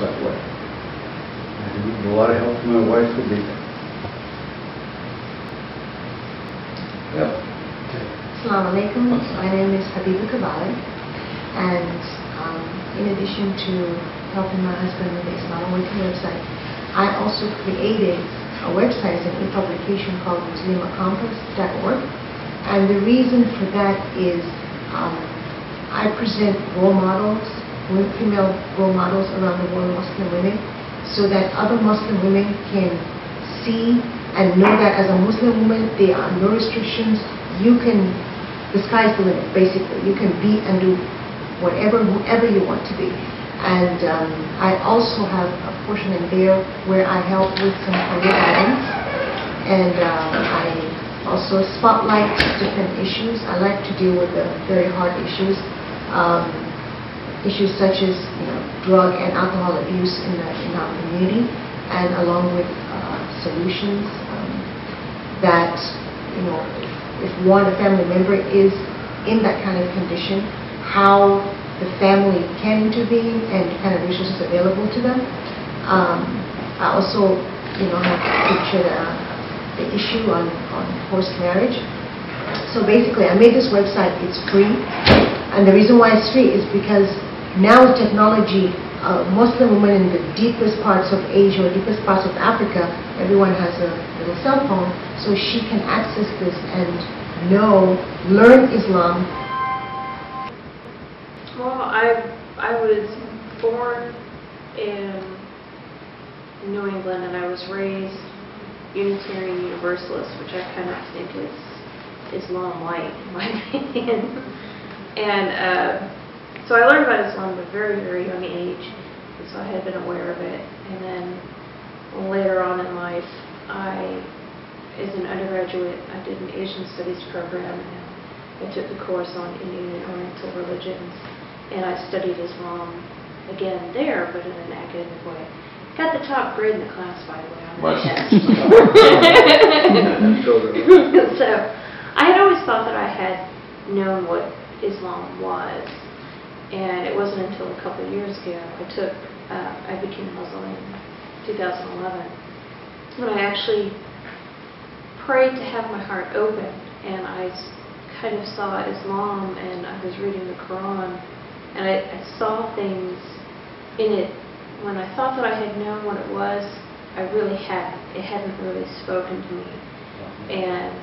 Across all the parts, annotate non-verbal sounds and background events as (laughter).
that way. I do with a lot of help from my wife, Khadija. Yeah. Assalamu alaikum. My name is Habiba Kabali. And um, in addition to helping my husband with the Islam Awakening website, I also created a website, an e-publication called MuslimAcompass.org. And the reason for that is um, I present role models, wo- female role models around the world, Muslim women, so that other Muslim women can see and know that as a Muslim woman, there are no restrictions. You can, the sky's the limit, basically. You can be and do whatever, whoever you want to be. And um, I also have a portion in there where I help with some career guidance. And um, I also spotlight different issues. I like to deal with the very hard issues. Um, issues such as you know, drug and alcohol abuse in, the, in our community, and along with uh, solutions um, that, you know, if one, a family member is in that kind of condition, how the family can intervene and kind of resources available to them. Um, I also, you know, have pictured uh, the issue on, on forced marriage. So basically, I made this website, it's free, and the reason why it's free is because now with technology, uh, Muslim women in the deepest parts of Asia or deepest parts of Africa, everyone has a little cell phone, so she can access this and know, learn Islam. Well, I, I was born in New England and I was raised Unitarian Universalist, which I kind of think is Islam light, in my (laughs) opinion. And uh, so I learned about Islam at a very, very young age, and so I had been aware of it. And then later on in life, I, as an undergraduate, I did an Asian Studies program and I took the course on Indian and Oriental religions, and I studied Islam again there, but in an academic way. Got the top grade in the class, by the way, (laughs) on that (laughs) so I had always thought that I had known what Islam was, and it wasn't until a couple of years ago I took, uh, I became Muslim in 2011, when I actually prayed to have my heart open, and I kind of saw Islam, and I was reading the Quran, and I, I saw things in it. When I thought that I had known what it was, I really hadn't. It hadn't really spoken to me. And,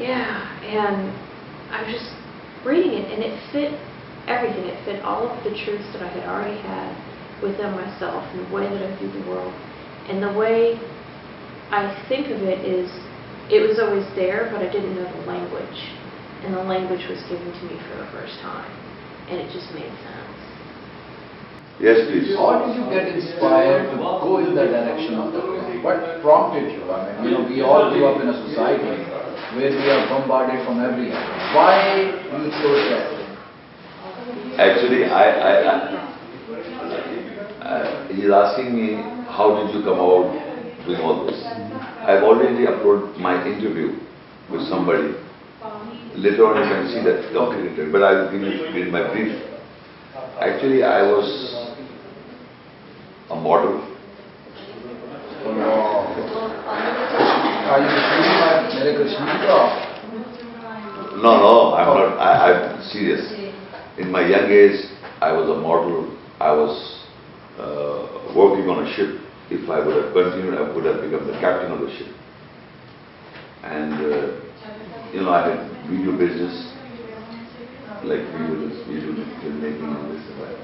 yeah, and I was just reading it, and it fit everything. It fit all of the truths that I had already had within myself, and the way that I view the world. And the way I think of it is, it was always there, but I didn't know the language. And the language was given to me for the first time, and it just made sense. Yes, please. How did you get inspired to go in the direction of the Quran? What prompted you? I mean, you know, we all grew up in a society where we are bombarded from every end. Why you chose that? Actually, I, I, I, uh, he's asking me, how did you come out doing all this? I've already uploaded my interview with somebody. Later on, you can see that documented, but I will give you in my brief. Actually, I was a model. Are you feeling my Mere Kashmir ka? No, no, I'm not, I, I'm serious. In my young age, I was a model, I was uh, working on a ship. If I would have continued, I would have become the captain of the ship. And, uh, you know, I had video business, like video, video filmmaking and this and that.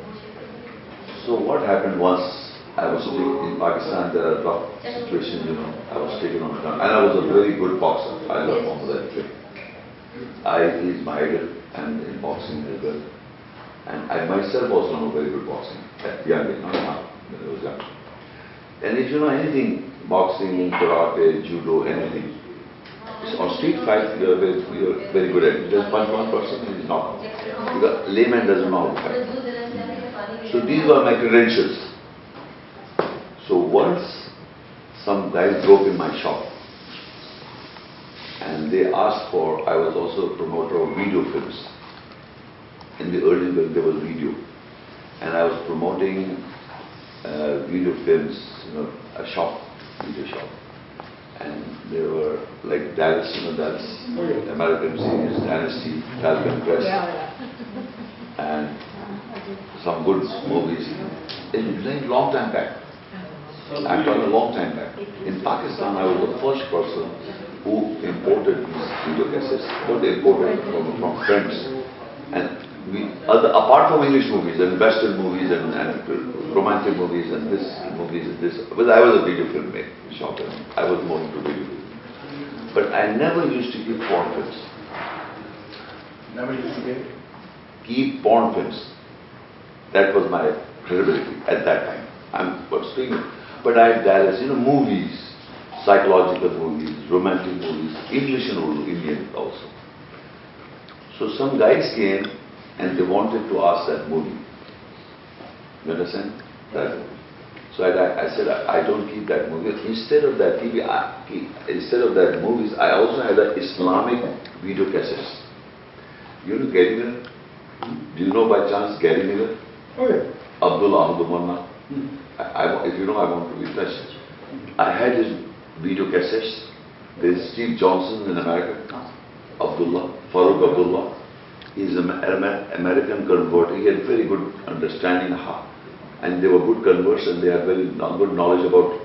So what happened once, I was in Pakistan, there are tough situations, you know, I was taken on account. And I was a very good boxer, I love Mohammed Ali. I, he's my idol and in boxing as well. And I myself was also know very good boxing at young age, not now, when I was young. And if you know anything, boxing, karate, judo, anything, on street fight, you are very, you are very good at it. Just punch one person, he is not. Because layman doesn't know how to fight. So these were my credentials. So once some guys broke in my shop and they asked for, I was also a promoter of video films. In the early when there was video. And I was promoting uh, video films, you know, a shop, video shop. And there were like Dallas, you know, Dallas, American series, Dynasty, Falcon Crest, and some good movies. In very long time back. I'm talking a long time back. In Pakistan, I was the first person who imported these video cassettes, not imported from, from friends. And we, other, apart from English movies and Western movies and, and romantic movies and this movies and this, but I was a video film maker, shop, I was more into video. But I never used to keep porn films. Never used to it. keep porn films. That was my credibility at that time. I'm speaking, but I had Dallas, you know, movies, psychological movies, romantic movies, English and Indian also. So some guys came and they wanted to ask that movie. You understand? That. So I, I said, I I don't keep that movie. Instead of that TV, I, instead of that movies, I also had a Islamic video cassettes. You know Gary Miller? Do you know by chance Gary Miller? Oh, yeah. Abdul Ahmed Manna. Hmm. I, I if you know, I want to be touched. I had his video cassettes. There's Steve Johnson in America, ah. Abdullah, Farooq Abdullah. He's an American convert. He had very good understanding, how- and they were good converts, and they had very good knowledge about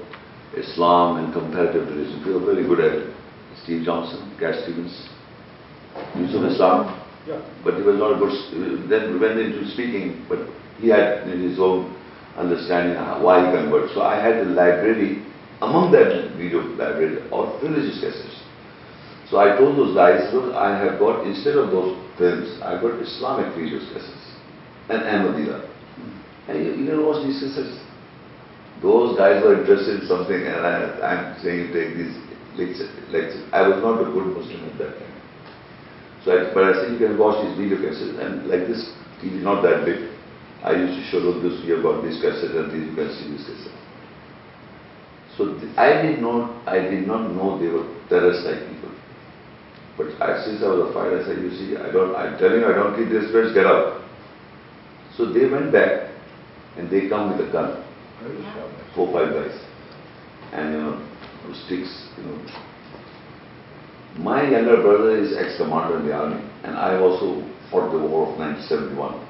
Islam and comparative religion. They were very good at it. Steve Johnson, Cat Stevens, Yusuf Islam. Yeah. But he was not a good, then went into speaking, but he had in his own understanding why he converted. So I had a library, among that video library, of religious cases. So I told those guys, look, I have got, instead of those films, I got Islamic videos cassettes and Ahmed Deedat. Hmm. And you, you can watch these cassettes. Those guys were interested in something and I, I'm saying take these lectures. lectures. I was not a good Muslim at that time. So I, but I said you can watch these video cassettes and like this TV not that big. I used to show look this we have got this cassette and this you can see this cassette. So th- I did not I did not know they were terrorist like people. But I, since I was a fighter, I said, you see, I don't I'm telling you I don't keep this friends, get out. So they went back and they come with a gun, four, five guys. And you know, sticks, you know, my younger brother is ex-commander in the army, and I also fought the war of 1971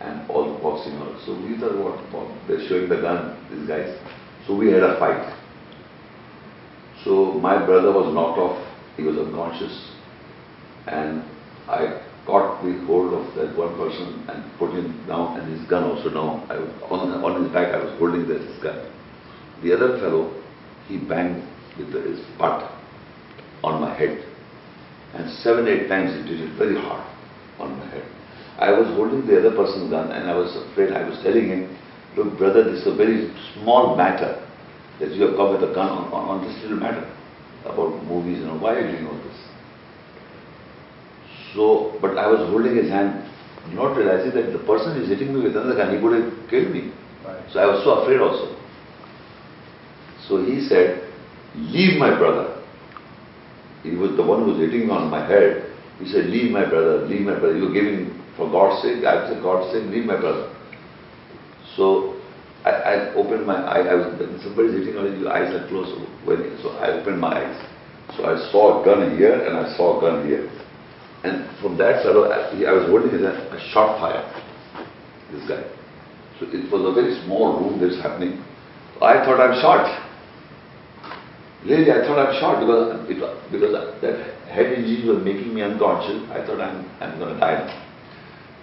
and all the boxing all. So we thought, what, what, they're showing the gun, these guys. So we had a fight. So my brother was knocked off, he was unconscious, and I got the hold of that one person and put him down, and his gun also down. I on, on his back, I was holding this gun. The other fellow, he banged with his butt on my head. And seven, eight times he did it very hard on my head. I was holding the other person's gun and I was afraid, I was telling him, look brother, this is a very small matter that you have come with a gun on, on, on this little matter about movies and all. Why are you doing all this? So, but I was holding his hand, not realizing that the person is hitting me with another gun, he would have killed me. Right. So I was so afraid also. So he said, leave my brother. He was the one who was hitting me on my head. He said, leave my brother, leave my brother. You're giving, for God's sake, I said, God's sake, leave my brother. So I, I opened my eye, I was, somebody's hitting on you, your eyes are closed. When, so I opened my eyes. So I saw a gun here and I saw a gun here. And from that fellow, I, I was holding his hand, I shot fire, this guy. So it was a very small room that's happening. I thought I'm shot. Really, I thought I'm shot because it, because that head injury was making me unconscious. I thought I'm, I'm going to die.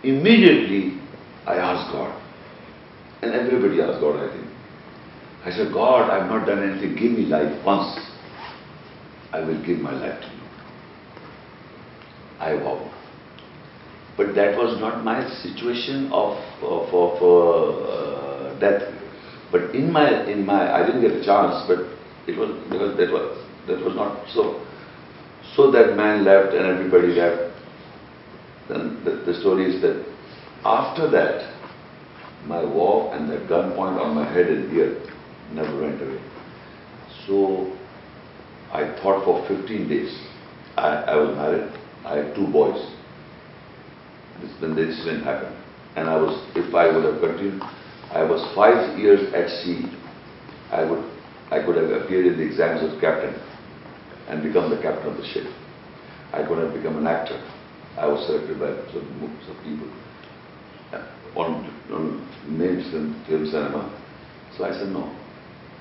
Immediately, I asked God. And everybody asked God, I think. I said, God, I've not done anything. Give me life once. I will give my life to you. I vowed. But that was not my situation of, of, of uh, death. But in my, in my, I didn't get a chance, but it was, because that was, that was not so. So that man left and everybody left. Then the, the story is that after that, my war and the gunpoint on my head is here. never went away. So I thought for 15 days. I, I was married. I had two boys. This, when the incident happened. And I was, if I would have continued, I was five years at sea. I would, I could have appeared in the exams as captain and become the captain of the ship. I could have become an actor. I was selected by some, some people on, on names in film cinema. So I said, no.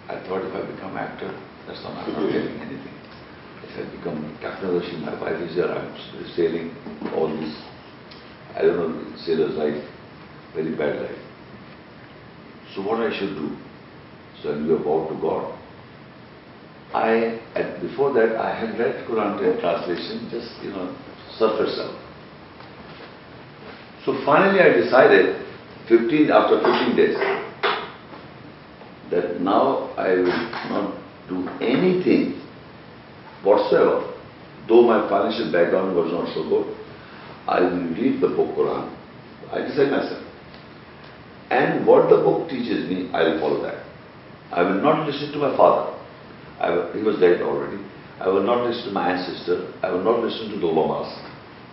I thought if I become actor, that's not, I'm not getting anything. If I become captain of the ship, my wife is there, I'm sailing, all these, I don't know, sailor's life, very bad life. So what I should do? So I knew about to God. I, at, before that, I had read Quran translation, just, you know, surface level. So finally I decided, 15, after 15 days, that now I will not do anything whatsoever, though my financial background was not so good, I will read the book Quran. I decide myself. And what the book teaches me, I will follow that. I will not listen to my father. I he was dead already. I will not listen to my ancestor. I will not listen to the lamas.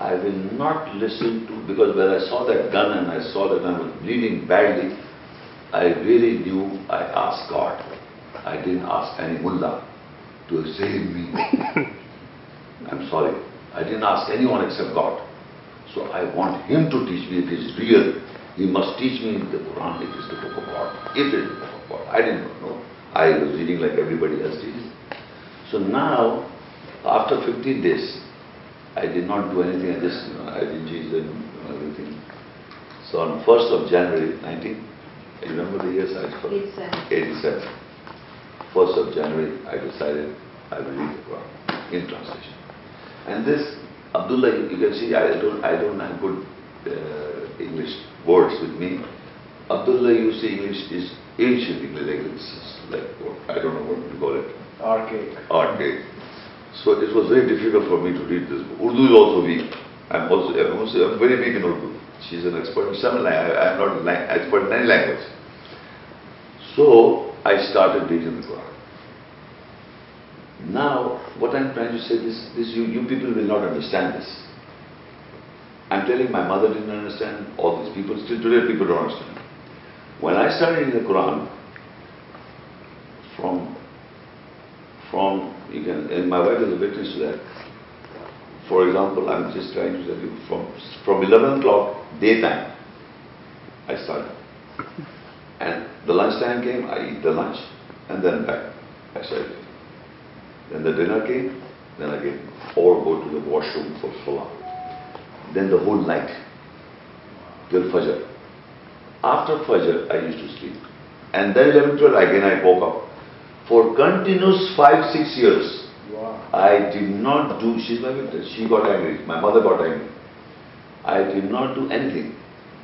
I will not listen to, because when I saw that gun and I saw that I was bleeding badly, I really knew I asked God. I didn't ask any mullah to save me. (laughs) I'm sorry. I didn't ask anyone except God. So I want Him to teach me if it's real. He must teach me the Quran, it is the book of God. If it is the book of God. I didn't know. I was reading like everybody else did. So now, after 15 days, I did not do anything. I just, you know, I did Jesus and everything. So on 1st of January 19, you remember the year, I forgot? Uh, 87. 1st of January, I decided I will read the Quran in translation. And this, Abdullah, you can see I don't, I don't have good uh, English words with me. Abdullah, you see English is ancient English, like, like what, I don't know what to call it, Archaic. archaic. So it was very difficult for me to read this book. Urdu is also weak. I'm also, I'm also I'm very weak in Urdu. She's an expert in some language. I'm not an expert in any language. So I started reading the Quran. Now, what I'm trying to say is, this you, you people will not understand this. I'm telling my mother didn't understand, all these people, still today people don't understand. When I started reading the Quran, from, from, you can, and my wife is a witness to that. For example, I'm just trying to tell you, from, from 11 o'clock daytime, I started. And the lunchtime came, I eat the lunch, and then back, I started. Then the dinner came, then again, or go to the washroom for salah. Then the whole night, till Fajr. After Fajr, I used to sleep. And then 11, 12, again I woke up for continuous five, six years. Wow. I did not do, she's my she got angry, my mother got angry. I did not do anything,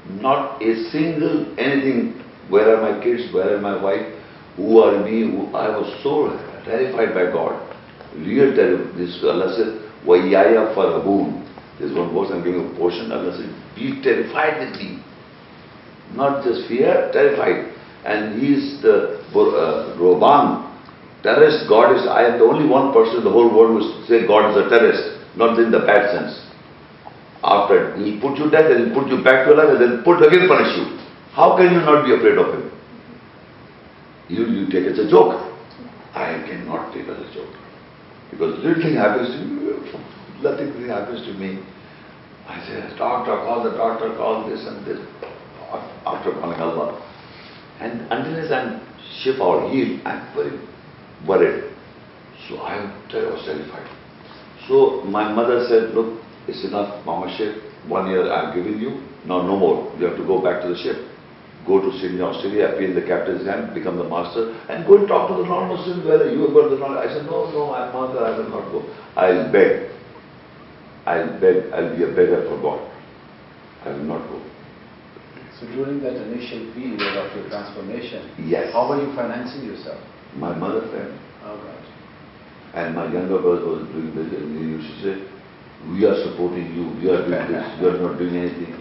not a single anything. Where are my kids? Where are my wife? Who are me? Who? I was so terrified by God. Real terror. This Allah said, Wayaya Farabun. There's one verse I'm giving a portion. Allah said, Be terrified with me. Not just fear, terrified. And he's the uh, Roban, terrorist God is, I am the only one person in the whole world who say God is a terrorist, not in the bad sense. After he put you dead, then he put you back to life, and then put again punish you. How can you not be afraid of him? You, you take it as a joke. I cannot take it as a joke. Because little thing happens to you, nothing thing happens to me. I say, doctor, call the doctor, call this and this. After calling Allah. And until I'm shift or healed, I'm very worried. So I was terrified. So my mother said, look, it's enough, Mama Sheikh, one year I've given you, now no more. You have to go back to the ship. Go to Sydney, Australia, appear in the captain's hand, become the master, and go and talk to the non-Muslims whether you have got the knowledge. I said, no, no, I'm mother, I will not go. I'll beg. I'll beg, I'll be a beggar for God. I will not go. So during that initial period of your transformation, Yes. how were you financing yourself? My mother said, Oh God. And my younger brother was doing this, and he used to say, we are supporting you, we are doing this, you are not doing anything.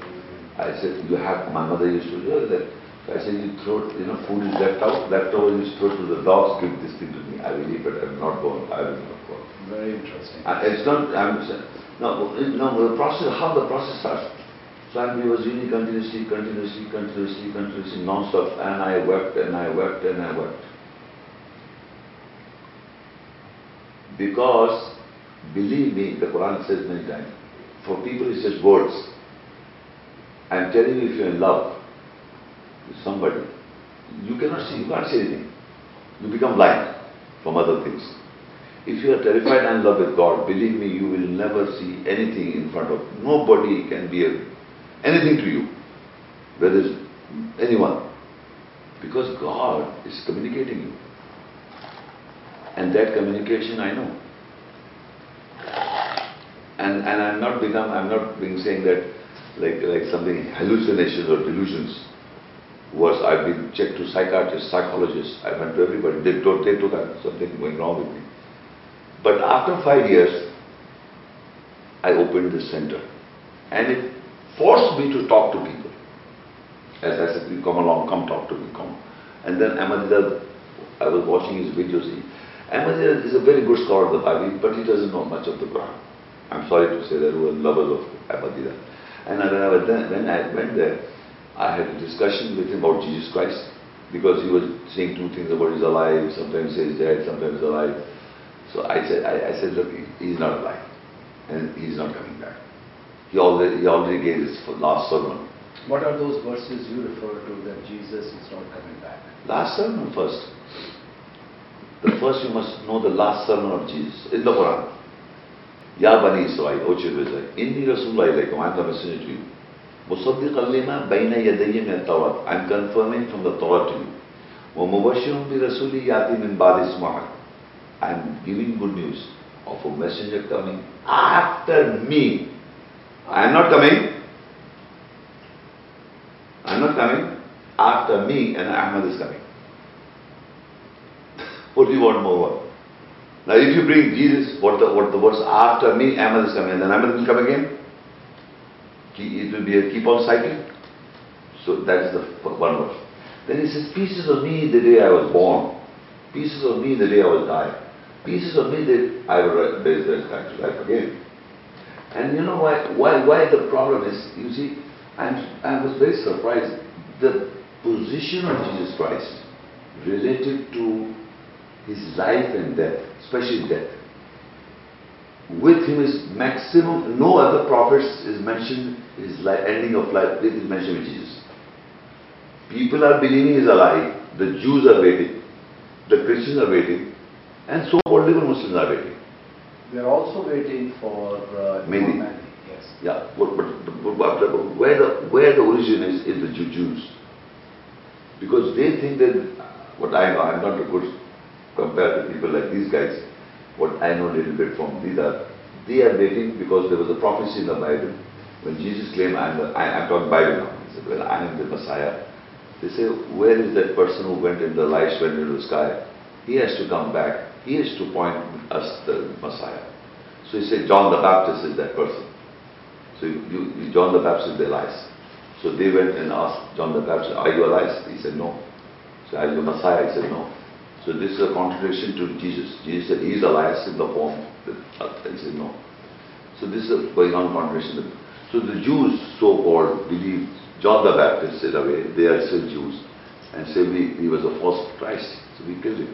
I said, you have, my mother used to do that. So I said, you throw, you know, food is left out, leftover you throw to the dogs, give this thing to me. I will eat, but I will not go, I will not go. Very interesting. Uh, It's not, I'm, saying- no, no, the process, how the process starts. So I was reading continuously, continuously, continuously, continuously, non-stop, and I wept, and I wept, and I wept. Because, believe me, the Quran says many times, for people it's just words. I'm telling you, if you're in love with somebody, you cannot see, you can't see anything. You become blind from other things. If you are terrified and in love with God, believe me, you will never see anything in front of, nobody can be anything to you, whether it's anyone. Because God is communicating you. And that communication I know. And, and I'm not become, I'm not being saying that like, like something hallucinations or delusions. Was I've been checked to psychiatrists, psychologists, I went to everybody, they told, they that something going wrong with me. But after five years, I opened this center. And it forced me to talk to people. As I said, you come along, come talk to me, come. And then Ahmed Deedat, I was watching his videos. He, Ahmed Deedat is a very good scholar of the Bible, but he doesn't know much of the Quran. I'm sorry to say that we were lovers of Ahmed Deedat. And when I, then, when I went there, I had a discussion with him about Jesus Christ because he was saying two things about he's alive, sometimes says dead, sometimes alive. So I said, I, I said, look, he's not alive and he's not coming back. He already, he already gave his last sermon. What are those verses you refer to that Jesus is not coming back? Last sermon first. The first you must know the last sermon of Jesus in the Quran. Ya Bani Israel, O children of Israel, Inni Rasulullah ilaykum, I am the messenger to you. Musaddiqan lima bayna yadayya min tawrat I am confirming from the Torah to you. Wa mubashirun bi rasuli yati min ba'di ismaha. I am giving good news of a messenger coming after me. I am not coming. I am not coming. After me and Ahmad is coming you want more? Now if you bring Jesus, what the what the words after me, Ahmad is coming, and then Ahmad will come again. It will be a keep on cycling. So that is the one verse. Then he says, pieces of me the day I was born, pieces of me the day I was die, pieces of me that I will raise back to life again. And you know why, why, why the problem is, you see, I'm, I was very surprised. The position of Jesus Christ related to his life and death, especially death. With him is maximum, no other prophets is mentioned, his life, ending of life, this is mentioned with Jesus. People are believing he is alive, the Jews are waiting, the Christians are waiting, and so-called liberal Muslims are waiting. We are also waiting for uh, Mahdi. Yes. Yeah, but, but, but, but- where the where the origin is is the Jew- Jews, because they think that what I know, I'm not a good compared to people like these guys. What I know a little bit from these are they are waiting because there was a prophecy in the Bible when Jesus claimed, "I'm the, I, I'm talking Bible now." He said, "Well, I am the Messiah." They say, "Where is that person who went in the lights, went into the sky? He has to come back. He has to point us the Messiah." So he said, "John the Baptist is that person." So you, you, John the Baptist, they lies. So they went and asked John the Baptist, are you Elias? He said, no. So are you Messiah? He said, no. So this is a contradiction to Jesus. Jesus said, he is Elias in the form. He said, no. So this is a going on contradiction. So the Jews, so-called, believe John the Baptist in a way, they are still Jews, and say we, he was a false Christ, so we killed him.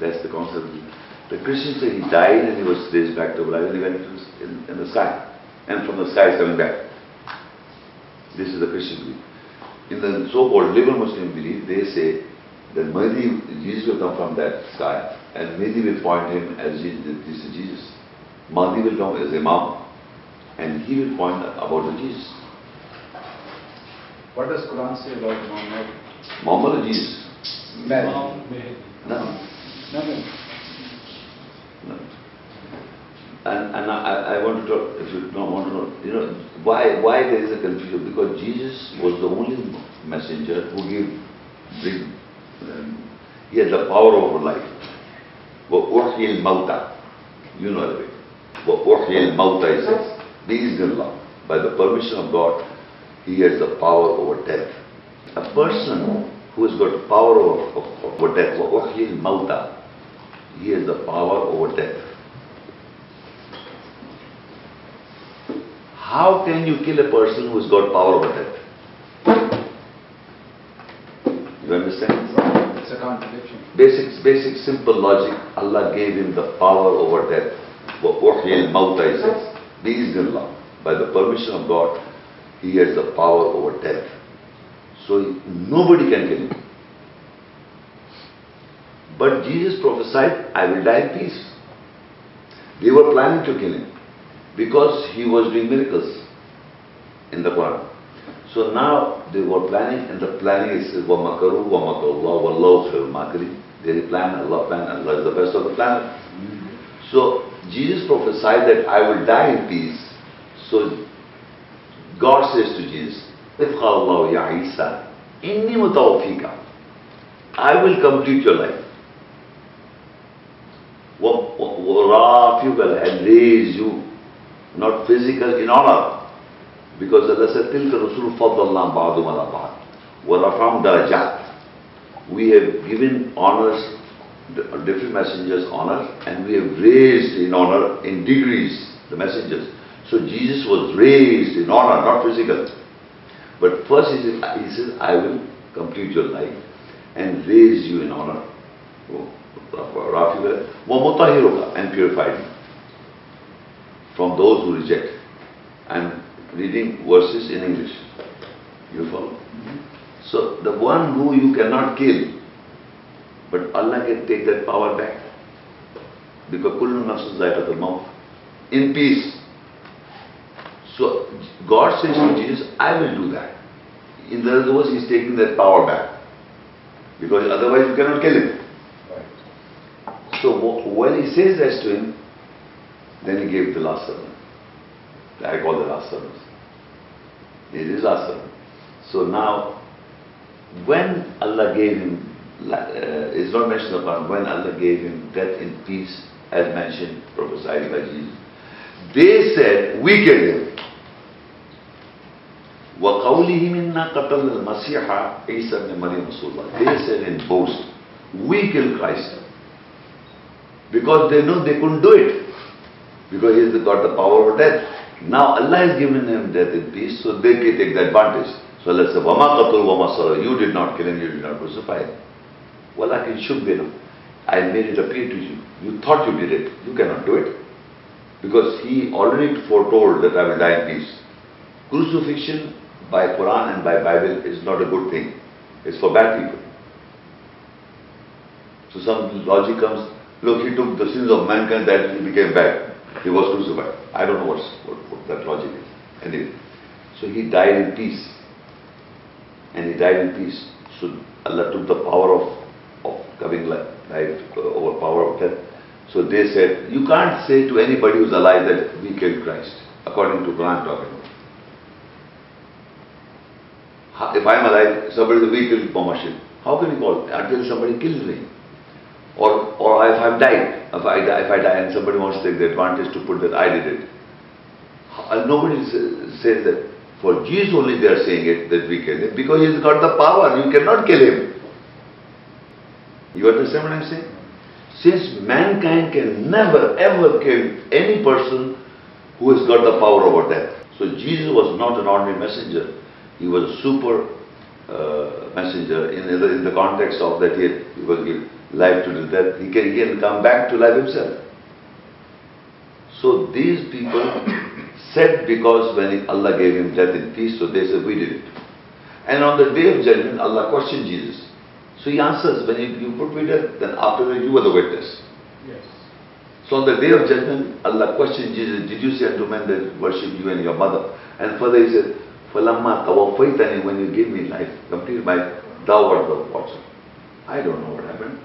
That's the concept. The Christians say he died and he was raised back to life and he went in, in the sky, and from the sky is coming back. This is the Christian belief. In the so-called liberal Muslim belief, they say that Mahdi, Jesus will come from that sky, and Mahdi will point him as Jesus, this is Jesus. Mahdi will come as Imam, and he will point about the Jesus. What does Quran say about Muhammad? Muhammad is Jesus. Mary. No, Nothing. no. And, and I, I want to talk, if you don't want to know, you know, why, why there is a confusion? Because Jesus was the only messenger who gave, bring, he had the power over life. وَأُحْيِي الْمَوْتَى You know Arabic. وَأُحْيِي الْمَوْتَ he says. Bismillah. By the permission of God, he has the power over death. A person who has got power over, over death, وَأُحْيِي الْمَوْتَ he has the power over death. How can you kill a person who's got power over death? You understand? It's a contradiction. Basic, basic, simple logic. Allah gave him the power over death. وَأُحْيِي الْمَوْتَ he says. Bismillah. By the permission of God, he has the power over death. So he- nobody can kill him. But Jesus prophesied, I will die in peace. They were planning to kill him because he was doing miracles in the Quran. So now they were planning, and the planning is وَمَكَرُوا وَمَكَرُ اللَّهُ وَاللَّهُ خَيْرُ الْمَاكِرِينَ They plan, Allah plan, Allah is the best of the plan. So Jesus prophesied that I will die in peace. So God says to Jesus, إِذْ قَالَ اللَّهُ يَا عِيسَى إِنِّي مُتَوَفِّيكَ I will complete your life. وَرَافِيُكَ and raise you, not physical, in honor. Because Allah said, تِلْكَ رُسُولُ فَضَّلْنَا بَعْضُمْ عَلَى بَعْضٍ وَرَفَعْنَا دَرَجَاتٍ We have given honors, d- different messengers honor, and we have raised in honor, in degrees, the messengers. So Jesus was raised in honor, not physical. But first he says, he says, I will complete your life and raise you in honor. Rafi وَمُطَهِرُكَ and purified you from those who reject. I'm reading verses in English. You follow? So the one who you cannot kill, but Allah can take that power back. Because kullu nafsin zaiqatul maut. In peace. So God says to Jesus, I will do that. In the other words, He's taking that power back. Because otherwise you cannot kill him. So when he says that to him, then he gave the last sermon. I call the last sermon. It is last sermon. So now, when Allah gave him, la- uh, it's not mentioned upon when Allah gave him death in peace, as mentioned, prophesied by Jesus. They said, we killed him. وَقَوْلِهِمْ إِنَّا قَتَلْنَا الْمَسِيحَ عِيسَى بْنِ مَرْيَمَ رَسُولَ اللَّهِ They said in boast, we killed Christ. Because they know they couldn't do it. Because he's got the power over death. Now Allah has given them death and peace, so they can take the advantage. So Allah said, Wama qatul wama sara. You did not kill him, you did not crucify him. Walakin shubbilam. I made it appear to you. You thought you did it. You cannot do it. Because he already foretold that I will die in peace. Crucifixion by Quran and by Bible is not a good thing. It's for bad people. So some logic comes, look, he took the sins of mankind that he became bad. He was crucified. I don't know what's, what, what that logic is. Anyway, so he died in peace. And he died in peace. So Allah took the power of, of coming life, uh, over power of death. So they said, you can't say to anybody who's alive that we killed Christ, according to Quran talking If I'm alive, somebody we killed Muhammad How can you call it? Until somebody kills me. Or, or if died, if I, die, if I die and somebody wants to take the advantage to put that I did it. Uh, Nobody says that. For Jesus only they are saying it, that we kill him, because he's got the power, you cannot kill him. You understand what I'm saying? Since mankind can never ever kill any person who has got the power over death. So Jesus was not an ordinary messenger. He was a super uh, messenger in the, in the context of that he, had, he give life to the death. He can, he can come back to life himself. So these people (coughs) said because when Allah gave him death in peace, so they said we did it. And on the day of judgment, Allah questioned Jesus. So he answers, when you, you put me to death, then after that you were the witness. Yes. So on the day of judgment, Allah questioned Jesus, did you say unto men that worship you and your mother? And further he said, فَلَمَّا تَوَفَّيْتَنِي When you gave me life, complete my, thou art the watcher. I don't know what happened.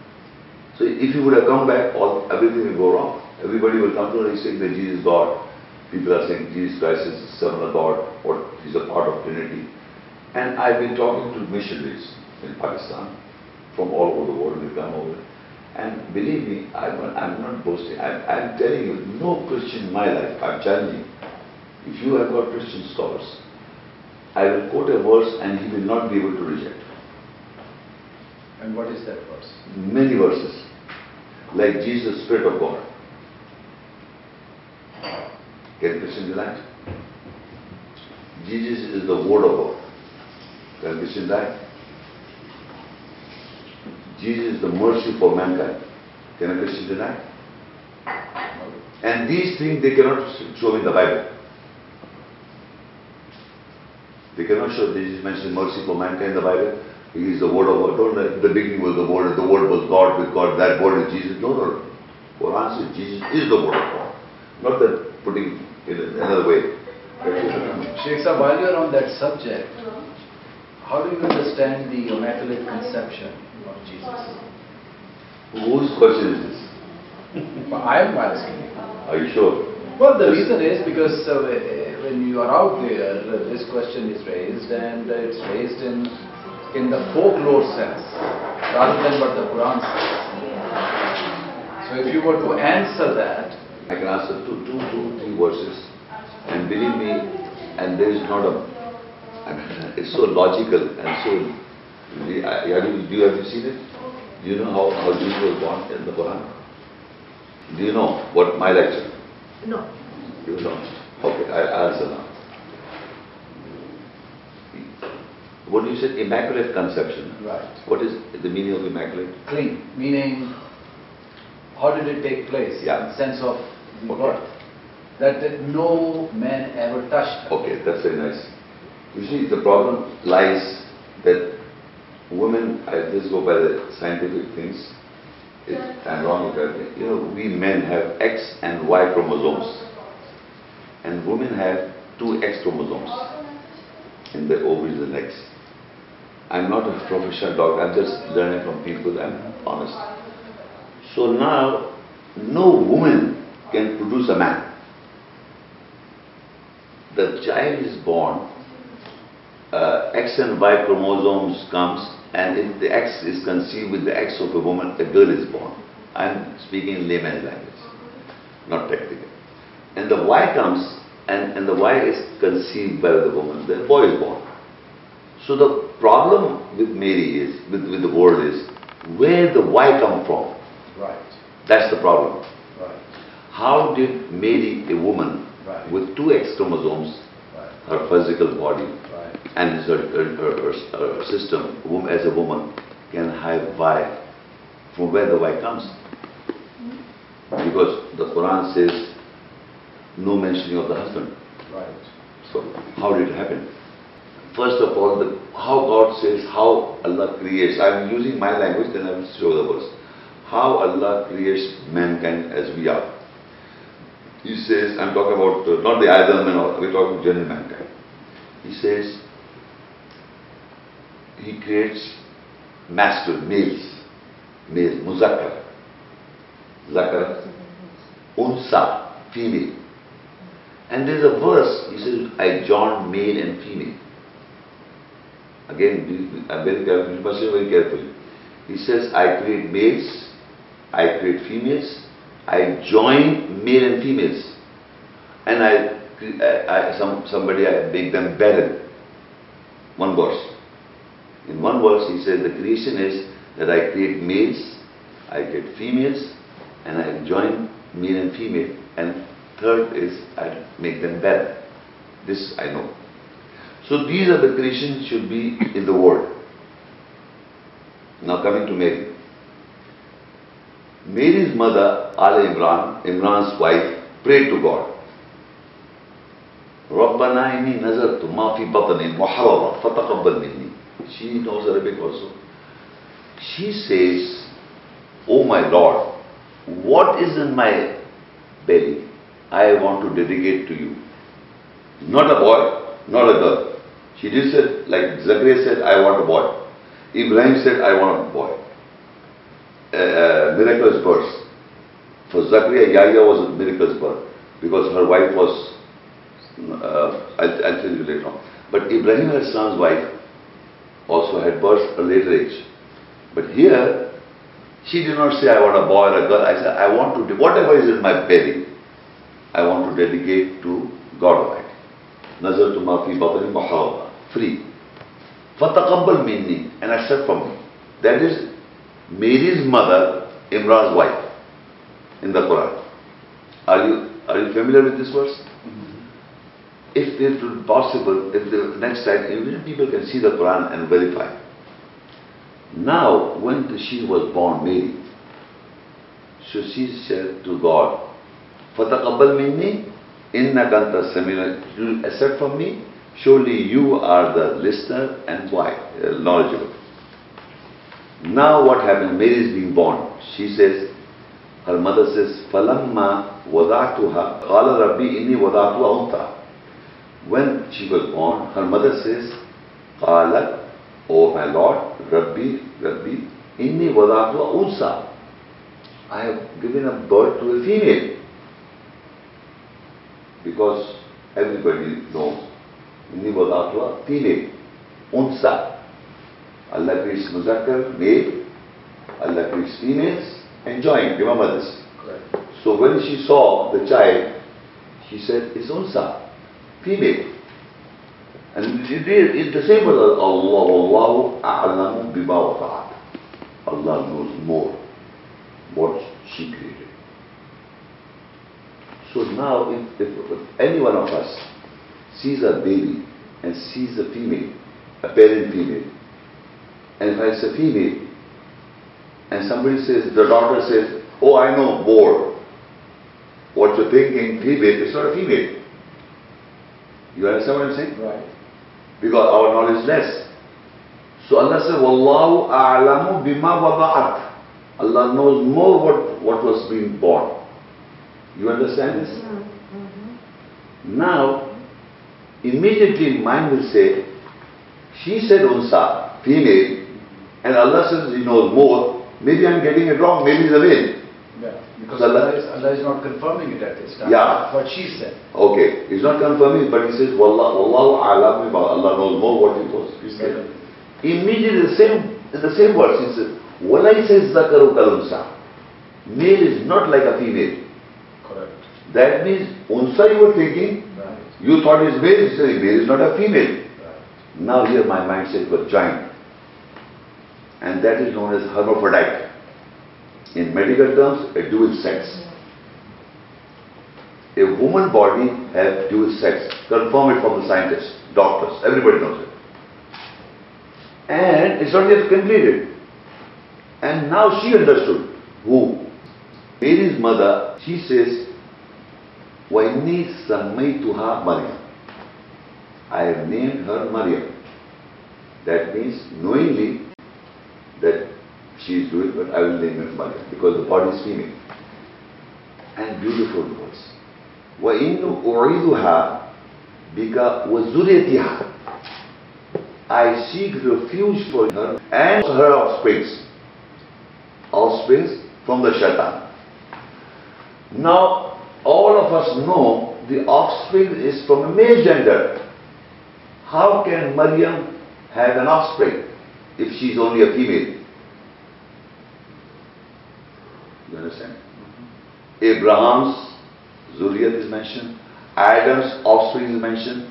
So if you would have come back, all everything will go wrong. Everybody will come to he's saying that Jesus is God. People are saying Jesus Christ is the Son of God, or he's a part of Trinity. And I've been talking to missionaries in Pakistan, from all over the world, they come over. And believe me, I'm not, I'm not boasting, I'm, I'm telling you, no Christian in my life, I'm challenging. If you have got Christian scholars, I will quote a verse and he will not be able to reject. And what is that verse? Many verses, like Jesus, Spirit of God. Can Christian deny it? Jesus is the Word of God. Can Christian it? Jesus is the mercy for mankind. Can a Christian deny? And these things they cannot show in the Bible. They cannot show Jesus mentioned mercy for mankind in the Bible. He is the word of God. Don't the beginning was the word, the word was God with God, that word is Jesus. No, no. Quran says Jesus is the word of God. Not that putting it in another way. Sheikh Sahib, while you're on that subject, how do you understand the Immaculate Conception of Jesus? Whose question is this? I am asking. Are you sure? Well, the reason is because uh, when you are out there, uh, this question is raised and uh, it's raised in, in the folklore sense rather than what the Quran says. So if you were to answer that, I can answer two, two, two, three verses. And believe me, and there is not a, I mean, (laughs) it's so logical and so, I- you- do you have you seen it? Do you know how, how Jesus was born in the Quran? Do you know what my lecture? No. You know? Okay, I I'll answer now. What you said, immaculate conception. right, What is the meaning of immaculate? clean, meaning how did it take place? Yeah. Sense of the Okay. birth. That, that no man ever touched her. Okay, that's very nice. You see, the problem lies that women, I just go by the scientific things, if I'm wrong, you know, we men have X and Y chromosomes, and women have two X chromosomes in the ovaries and eggs. I'm not a professional doctor, I'm just learning from people, I'm honest. So now, no woman can produce a man the child is born, uh, X and Y chromosomes comes, and if the X is conceived with the X of a woman, a girl is born. I'm speaking in layman's language, not technical. And the Y comes, and, and the Y is conceived by the woman, the boy is born. So the problem with Mary is, with, with the world is, where the Y come from? Right, That's the problem. right, How did Mary, a woman Right. with two X chromosomes, right, her physical body right. and her, her, her, her- her system, as a woman, can have Y, from where the Y comes. Because the Quran says, no mentioning of the husband. Right. So, how did it happen? First of all, the, how God says, how Allah creates. I'm using my language, then I will show the verse. How Allah creates mankind as we are. He says, I'm talking about uh, not the Adam and all, we're talking general mankind. He says, He creates masculine, males, male, muzakkar, zakar, unsa, female. And there's a verse, he says, I joined male and female. Again, I'm very careful, you must be very careful. He says, I create males, I create females, I join male and females. And I, I, I- some, somebody, I make them barren. One verse. In one verse, he says, the creation is that I create males, I create females, and I join male and female. And third is I make them barren. This I know. So these are the creations should be in the world. Now coming to Mary. Mary's mother, Al Imran, Imran's wife, prayed to God. ربنا إني نذرت ما في بطني محررا فتقبل مني. She knows Arabic also. She says, Oh my Lord, what is in my belly? I want to dedicate to you. Not a boy, not a girl. She did said, like Zachariah said, I want a boy. Ibrahim said, I want a boy. Uh, miraculous birth. For Zachariah, Yahya was a miraculous birth because her wife was, uh, I'll, I'll tell you later on. But Ibrahim son's wife also had birth at a later age. But here, She did not say, I want a boy or a girl. I said, I want to, whatever is in my belly, I want to dedicate to God Almighty. Nazar to Mafi Babani Muharrama, free. فَتَقَبَّلْ minni and accept from me. That is Mary's mother, Imran's wife, in the Quran. Are you, are you familiar with this verse? If it would be possible, if the next time, even people can see the Quran and verify. Now, when the- she was born, Mary, so she said to God, فَتَقَبَّلْ مِنِّي إِنَّكَ أَنْتَ السَّمِيعُ You accept from me, surely you are the listener and wise, uh, knowledgeable. Now what happened? Mary is being born. She says, her mother says, فَلَمَّا وَضَعْتُهَا قَالَ رَبِّي إِنِّي وَضَعْتُهَا أُنْثَى When she was born, her mother says, قَالَتْ O my Lord, Rabbi, Rabbi, inni wadatu unsa. I have given a birth to a female. Because everybody knows, inni wadatu female, unsa. Allah creates muzakkar, male, Allah creates females, enjoying, remember this. Correct. So when she saw the child, she said, it's unsa, female. And it is the same with Allah, Allahu a'lamu bima wata'at. Allah knows more what she created. So now if, if, if any one of us sees a baby and sees a female, a parent female, and if it's a female, and somebody says, the daughter says, oh I know more, what you're thinking female, it's not a female. You understand what I'm saying? Right. because our knowledge is less. So Allah says, Wallahu a'lamu bima wada'at. Allah knows more what, what was being born. You understand this? Mm-hmm. Mm-hmm. Now, immediately mind will say, she said unsa, female, and Allah says he knows more, maybe I'm getting it wrong, maybe it's a male. Yeah, because Allah, Allah, is, Allah is not confirming it at this time. Yeah. What she said. Okay. He's not confirming but he says, Wallah, Wallahu alam Allah knows more what he was. He said. Immediately the same, in the same words. he says, Walai says zakaru kalunsa. Male is not like a female. Correct. That means unsa you were thinking, right you thought it's male, it's a male is not a female. Now here my mindset was joined. And that is known as hermaphrodite. In medical terms, a dual sex. A woman body has dual sex. Confirm it from the scientists, doctors, everybody knows it. And it's not yet completed. And now she understood. Who? Mary's mother, she says, وَإِنِّي سَمَّيْتُهَا Maryam. I have named her Maryam. That means knowingly that she is doing but I will name her Maryam because the body is female. And beautiful words. وَإِنُّ أُعِيدُهَا بِكَ وَزُرِيَتِهَا I seek refuge for her and her offsprings. Offsprings from the shaitan. Now, all of us know the offspring is from a male gender. How can Maryam have an offspring if she is only a female? You understand? Abraham's Zuriyat is mentioned, Adam's offspring is mentioned,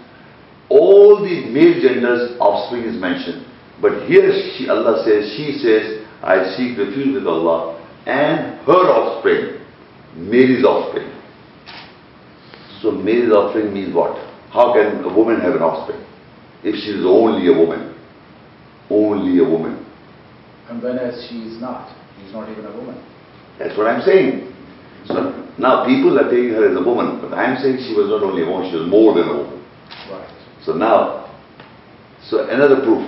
all the male genders offspring is mentioned. But here she, Allah says, she says, I seek refuge with Allah and her offspring, Mary's offspring. So Mary's offspring means what? How can a woman have an offspring? If she is only a woman. Only a woman. And when as she is not, she's not even a woman. That's what I'm saying. So now people are taking her as a woman, but I'm saying she was not only a woman, she was more than a woman. Right. So now, so another proof.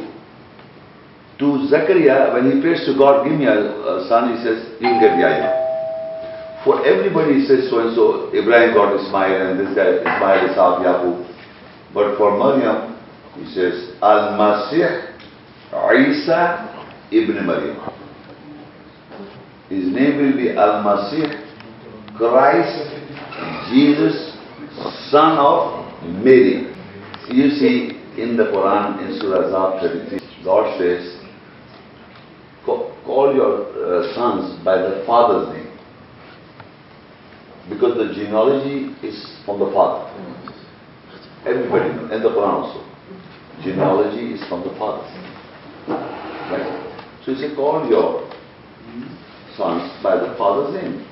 To Zachariah, when he prays to God, give me a, a son, he says, you will get the idea. For everybody he says so and so, Ibrahim got Ismail and this guy, Ismail is half Yaqub. But for Maryam, he says, Al-Masih Isa ibn Maryam. His name will be Al-Masih, Christ, Jesus, son of Mary. You see in the Quran in Surah Zab 33, God says, call your uh, sons by the father's name. Because the genealogy is from the father. Everybody, and the Quran also. Genealogy is from the father. Right? So you say, call your sons by the father's name.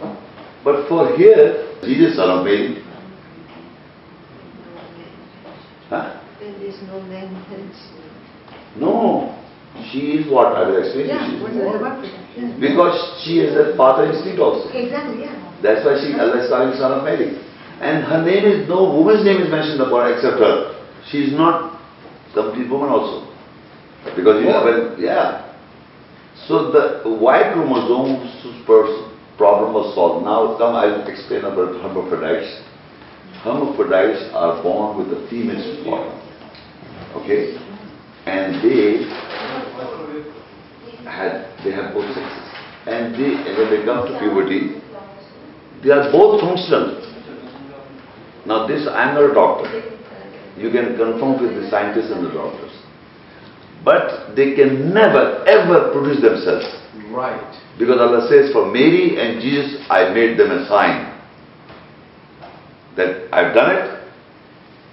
But for here, Jesus son of Mary. Huh? Then there's no man hence. No, she is what I will explain Yeah, to you. Because she has a father instinct also. Exactly, yeah. That's why she, Allah is calling son of Mary. And her name is, no woman's name is mentioned in the Quran except her. She is not complete woman also. Because you know, when, yeah. So the Y chromosome's problem was solved. Now come, I'll explain about hermaphrodites. Hermaphrodites are born with a female sperm. Okay? And they had, they have both sexes. And they, when they come to puberty, they are both functional. Now this, I'm not a doctor. You can confirm with the scientists and the doctors. But they can never ever produce themselves. Right. Because Allah says, for Mary and Jesus, I made them a sign. That I've done it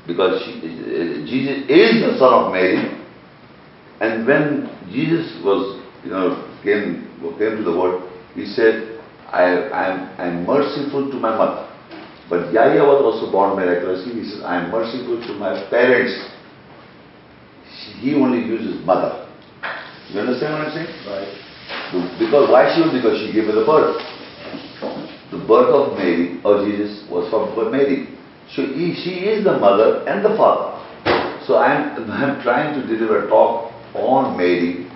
because she, uh, Jesus is the son of Mary. And when Jesus was, you know, came, came to the world, he said, I, I'm, I'm merciful to my mother. But Yahya was also born miraculously. He says, I'm merciful to my parents. He only uses mother. You understand what I'm saying? Right. Because why she was? Because she gave her the birth. The birth of Mary, or Jesus, was from Mary. So he, she is the mother and the father. So I'm, (laughs) I'm trying to deliver a talk on Mary,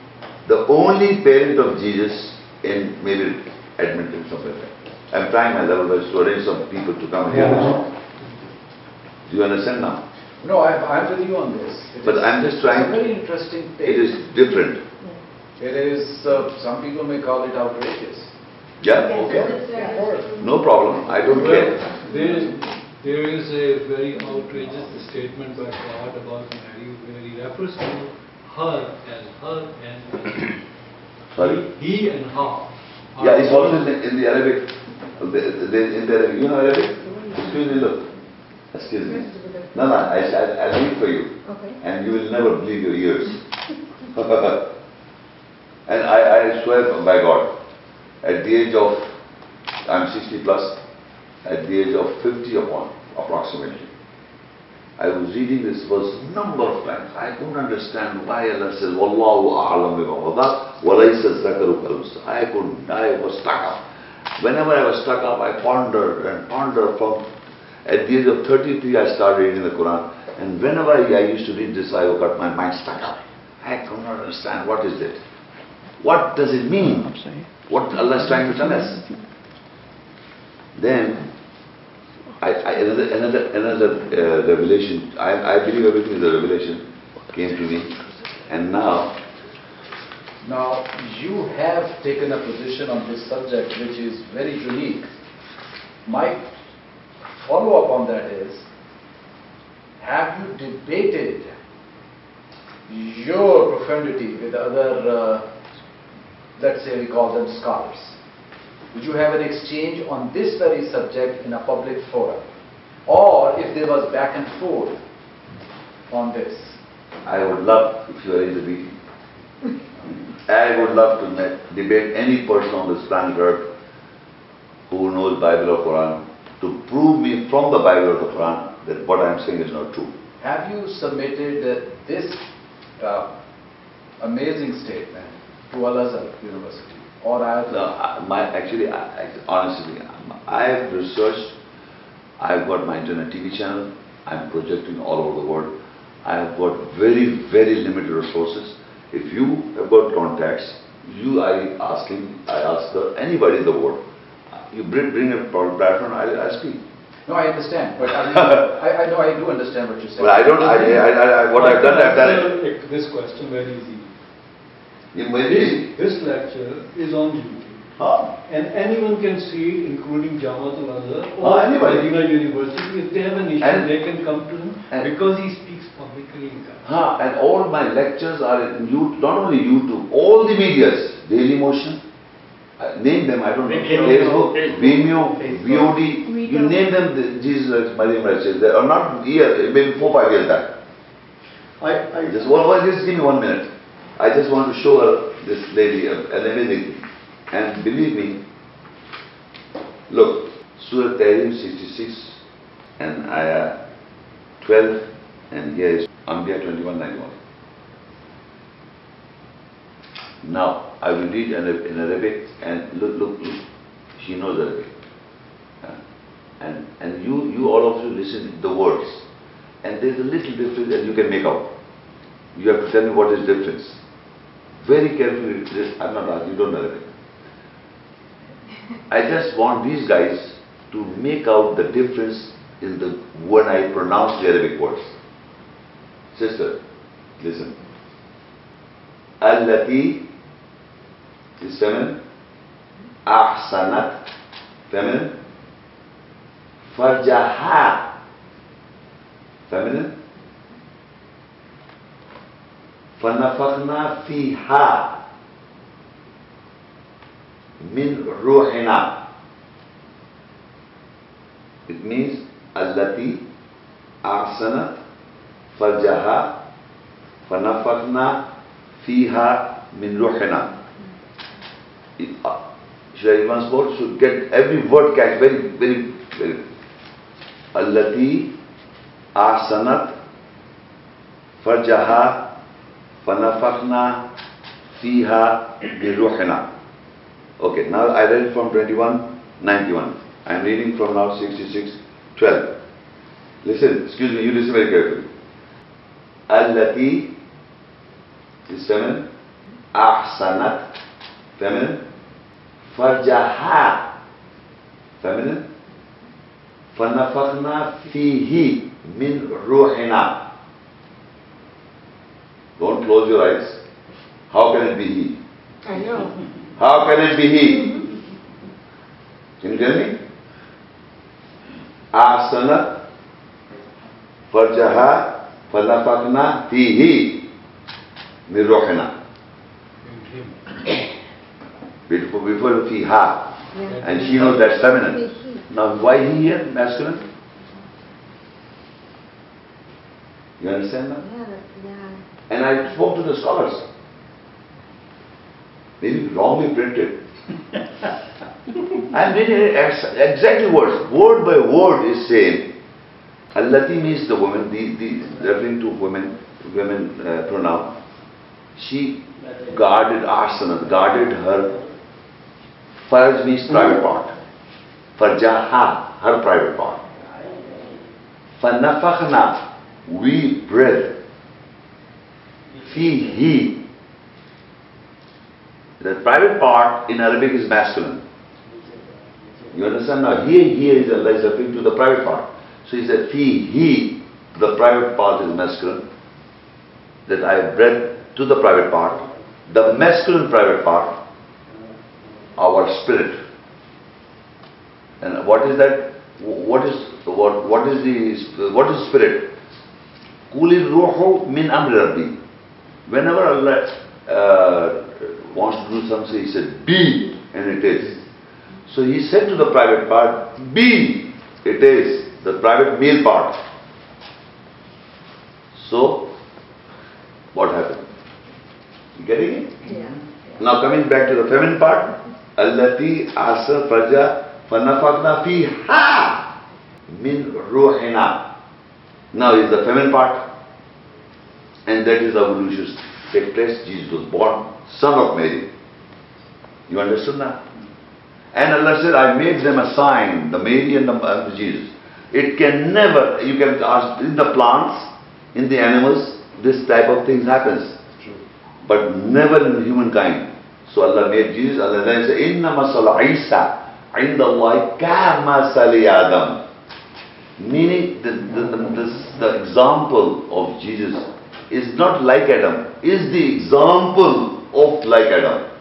the only parent of Jesus in maybe Edmonton somewhere. I'm trying my level best to arrange some people to come here. Do you understand now? No, I'm, I'm with you on this. It But is- I'm just trying- It's a very interesting It take. different. It is, uh, some people may call it outrageous. Yeah? Okay. No problem. I don't Well, care. there is, there is a very outrageous statement by God about Mary where he refers to her as her and Sorry? he, he and her. Yeah, it's also in the, in the Arabic, the, the, in the Arabic, you know Arabic? Excuse me, look. Excuse me. No, no, I, I, I'll read for you. Okay. And you will never believe your ears. (laughs) and I, I swear by God, at the age of, I'm 60 plus, at the age of 50 upon, approximately, I was reading this verse a number of times. I couldn't understand why Allah says, Wallahu a'lam bima wada, wa laysa zakaru. I couldn't, I was stuck up. Whenever I was stuck up, I pondered and pondered from, at the age of 33 I started reading the Quran. And whenever I, I used to read this, I got my mind stuck up. I could not understand what is it. What does it mean? What Allah is trying to tell us? Then I, another another another uh, revelation. I, I believe everything is a revelation came to me, and now Now, you have taken a position on this subject which is very unique. My follow-up on that is, have you debated your profundity with other, uh, let's say we call them scholars? Would you have an exchange on this very subject in a public forum? Or if there was back and forth on this? I would love if you are in the meeting. I would love to met, debate any person on this planet Earth who knows Bible or Quran to prove me from the Bible or the Quran that what I am saying is not true. Have you submitted this uh, amazing statement to Al-Azhar University? Or I No, I- my, actually, I, I- honestly, I have researched, I've got my internet TV channel, I'm projecting all over the world. I have got very, very limited resources. If you have got contacts, you, I asking, I ask the- anybody in the world, you bring, bring a platform, I, I speak. No, I understand, but I, (laughs) mean, I, I know I do understand what you're saying. But I don't, I, I, I- what I've done, I've done it. Answer This question very easily. You may be- This lecture is on YouTube. Huh? And anyone can see, including Jamaat al-Azhar Oh, or anybody. Medina University, if they have an issue, And- they can come to him and- because he speaks publicly in that. Huh, and all my lectures are in you, not only YouTube, all the medias, Daily Motion, Uh, Name them, I don't know. Vimeo. Facebook, Facebook. Vimeo, Facebook. VOD, you name them, the- Jesus, Maryam, Rashid, they are not here, maybe four, five years back. I, I, Just one, one, just give me one minute. I just want to show her, this lady, amazing thing. And believe me, look, Surah Tahrim 66 and Ayah 12 and here is Anbiya 21, 91. Now, I will read in Arabic and look, look, look, she knows Arabic. Uh, And, and you, you all of you listen the words. And there's a little difference and you can make out. You have to tell me what is difference. Very carefully, this, I'm not don't know. I just want these guys to make out the difference in the, when I pronounce the Arabic words. Sister, listen. Allati is feminine. Ahsanat, feminine. Farjaha, feminine. فنفخنا فيها من روحنا. It means التي أحسنت فرجها فنفخنا فيها من روحنا. It- uh, Should I once more should get every word catch very very very. التي أحسنت فرجها فنفخنا فيها بروحنا Okay, now I read from 21, 91. I am reading from now 66, 12. Listen, excuse me, you listen very carefully. التي is feminine, أحسنت feminine, فرجها feminine, فنفخنا فيه من روحنا Don't close your eyes. How can it be he? I know. How can it be he? Can you tell me? Asana farjaha fanafakna fihi min ruhina. Before, before fiha. Yeah. And she knows that's feminine. Now why he here, masculine? You understand now? Yeah, that- yeah. And I spoke to the scholars. Maybe wrongly printed. (laughs) I'm reading it ex- exactly words, word by word is same. Allati means the woman, the, the, referring to women, women uh, pronoun. She guarded asana, guarded her. Faraj means private part. Farjaha, her private part. Fanafakhna, we breathed. Fihi. The private part in Arabic is masculine. You understand now? Here, here is Allah is referring to the private part. So he said, Fihi, the private part is masculine. That I have breathed to the private part. The masculine private part, our spirit. And what is that? What is what? What is the what is spirit? Kulir ruhu min amri rabbi. Whenever Allah uh, wants to do something, He said, be, and it is. So He said to the private part, be, it is, the private male part. So, what happened? You getting it? Yeah. Now coming back to the feminine part, allati asa praja fanafakna fiha min ruhina. Now is the feminine part, and that is how evolution take place. Jesus was born, son of Mary. You understood now? And Allah said, I made them a sign, the Mary and the, the uh, Jesus. It can never, you can ask, in the plants, in the animals, this type of things happens but never in humankind. So Allah made Jesus, Allah then said, Inna masala Isa, inda Allah ka masali Adam. Meaning, the, the, the, this- the example of Jesus is not like Adam, is the example of like Adam.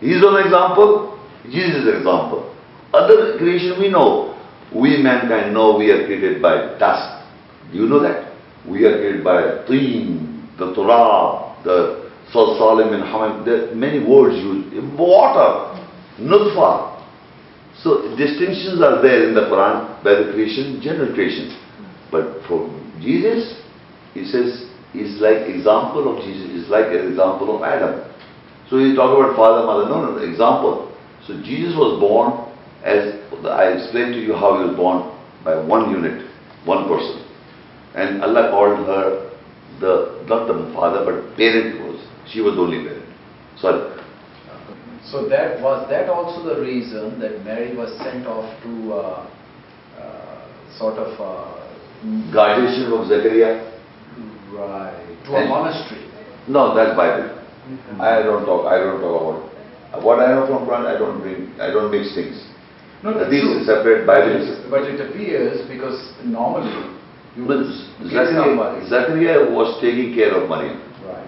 He is an example, Jesus is an example. Other creation we know. We mankind know we are created by dust. Do you know that? We are created by teen, the Torah, the salsalim and hamam. There are many words used. Water. nutfa. So distinctions are there in the Quran by the creation, general creation. But for Jesus, he says, he's like example of Jesus, is like an example of Adam. So he talk about father, mother, no, no, no, example. So Jesus was born as, I explained to you how he was born by one unit, one person. And Allah called her the, not the father, but parent was. She was the only parent. Sorry. So that, was that also the reason that Mary was sent off to uh, uh, sort of, uh, Guardianship of Zechariah? Right, to a monastery? No, that's Bible. I don't talk, I don't talk about, what I know from Quran, I don't bring, I don't mix things. No, no, These true. is separate, Bible But it appears because normally you But get Zechariah, was taking care of Maryam, Right.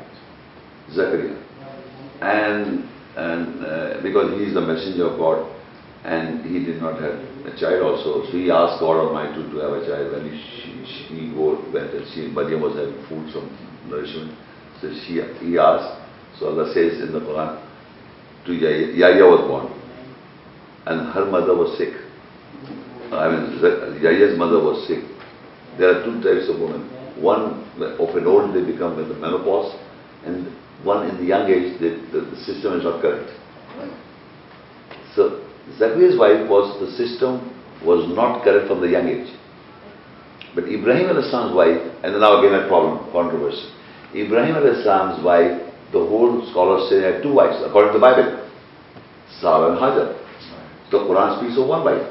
Zechariah. And, and uh, because he is the messenger of God and he did not have a child also, so he asked God Almighty to have a child when he, she, went and she, Maryam was having food, some nourishment. So she, he asked, so Allah says in the Quran, to Yahya, Yahya was born and her mother was sick. I mean, Yahya's mother was sick. There are two types of women. One, of an old, they become with the menopause, and one in the young age, the, the, the system is not correct. So, Zachariah's wife was, the system was not correct from the young age. But Ibrahim al-Islam's wife, and now again a problem, controversy. Ibrahim al-Islam's wife, the whole scholars say had two wives, according to the Bible. Sarah and Hajar. The Quran speaks of one wife.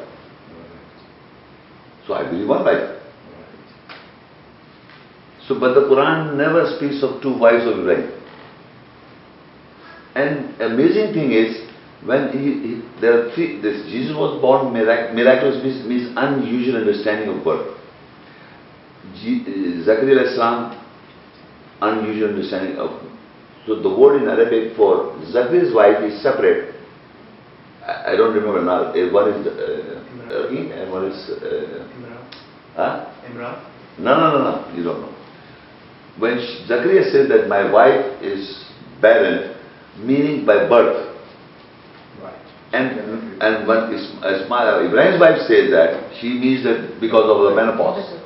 So I believe one wife. So, but the Quran never speaks of two wives of Ibrahim. And amazing thing is, when he, he there are three, this Jesus was born mirac- miraculous means, means unusual understanding of birth. G, Zachariah Islam, unusual understanding of. So the word in Arabic for Zachariah's wife is separate. I, I don't remember now. Uh, One is uh, and one is. Uh, huh? No, no, no, no, you don't know. When Zachariah said that my wife is barren, meaning by birth, Right. and and when Is- Ismail, Ibrahim's wife says that, she means that because of the menopause.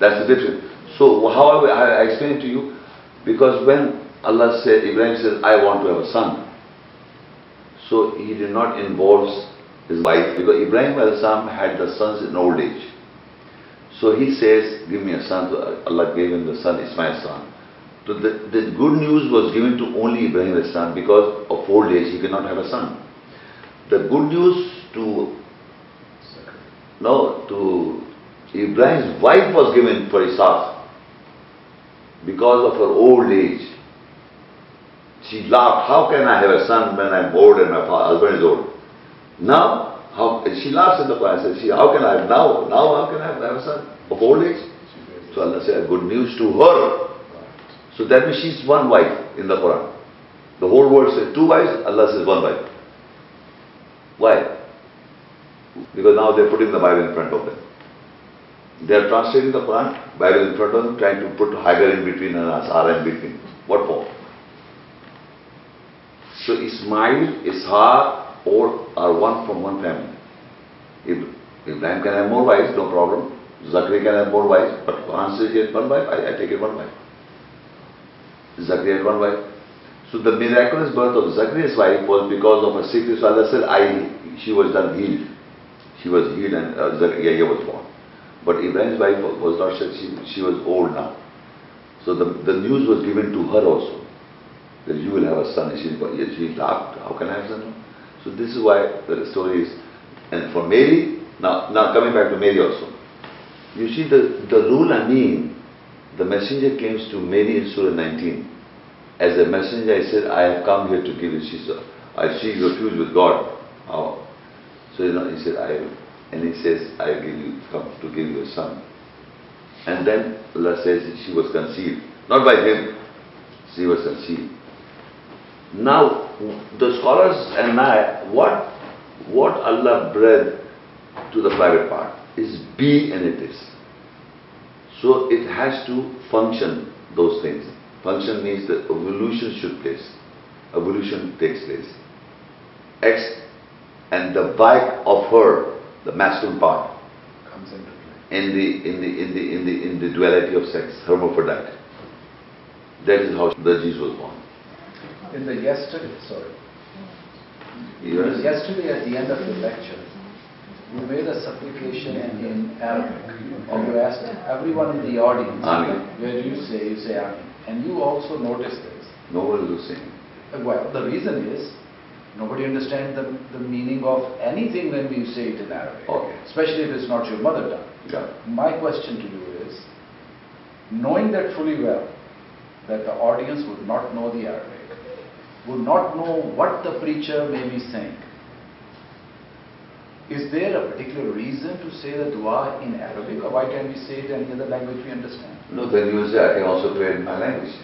That's the difference. So how I, explain to you, because when Allah said, Ibrahim says, I want to have a son, so he did not involve his wife, because Ibrahim al-Sam had the sons in old age. So he says, give me a son, So Allah gave him the son, Ismail's son. So the, the good news was given to only Ibrahim al-Sam because of old age, he cannot have a son. The good news to no, to Ibrahim's wife was given for Isaac because of her old age. She laughed, how can I have a son when I'm old and my husband is old? Now, how, she laughs in the Quran and says, how can I have now, now how can I have, have a son of old age? So Allah said, good news to her. So that means she's one wife in the Quran. The whole world says two wives, Allah says one wife. Why? Because now they're putting the Bible in front of them. They're translating the Quran, Bible in front of them, trying to put Hagar in between and Asara in between. What for? So Ismail, Ishaq, or are one from one family. If Ibrahim can have more wives, no problem. Zachariah can have more wives, but Quran says he has one wife, I, I take it one wife. Zachariah had one wife. So the miraculous birth of Zachariah's wife was because of a sickness. So Allah said, I, she was done healed. She was healed and uh, was born. But Ibrahim's wife was not she, she was old now. So the, the news was given to her also, that you will have a son. She, she laughed, how can I have a son? So this is why the story is, and for Mary, now, now coming back to Mary also. You see the, the Ruhul Amin, the messenger claims to Mary in Surah 19. As a messenger, I said, I have come here to give you. She said, I she refused with God. How? So you know, he said, I. And he says, I give you, come to give you a son. And then Allah says she was conceived. Not by him, she was conceived. Now, the scholars and I, what, what Allah bred to the private part is be and it is. So it has to function those things. Function means that evolution should place. Evolution takes place. X and the bike of her, the masculine part, Comes into play. in the, in the, in the, in the, in the duality of sex, hermaphrodite. That is how the Jesus was born. In the yesterday, sorry. You understand? Yesterday at the end of the lecture, you made a supplication in Arabic. And you asked everyone in the audience, Amen. where do you say, you say Amen. And you also noticed this. No one will sing. Well, the reason is, nobody understands the, the meaning of anything when we say it in Arabic. Okay. Especially if it's not your mother tongue. Yeah. My question to you is, knowing that fully well, that the audience would not know the Arabic, would not know what the preacher may be saying, is there a particular reason to say the dua in Arabic or why can't we say it in any other language we understand? No, then you will say, I can also pray in my language.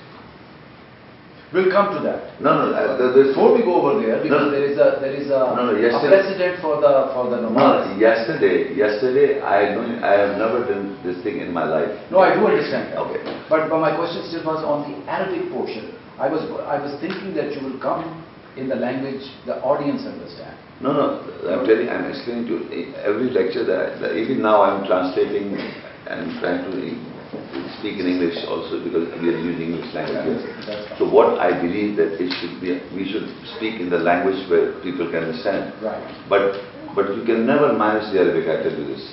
We'll come to that. No, no, uh, there- there's... Before we go over there, because no. there is a, there is a No, no, a precedent for the, for the No, namaz. yesterday, yesterday, I know, I have never done this thing in my life. No, I do understand that. Okay. But, but my question still was on the Arabic portion. I was, I was thinking that you will come in the language the audience understand. No, no, I'm telling, I'm explaining to you, every lecture that, that even now I'm translating and trying to speak in English also because we are using English language. That's. So what I believe that it should be, we should speak in the language where people can understand. Right. But, but you can never manage the Arabic, I tell you this.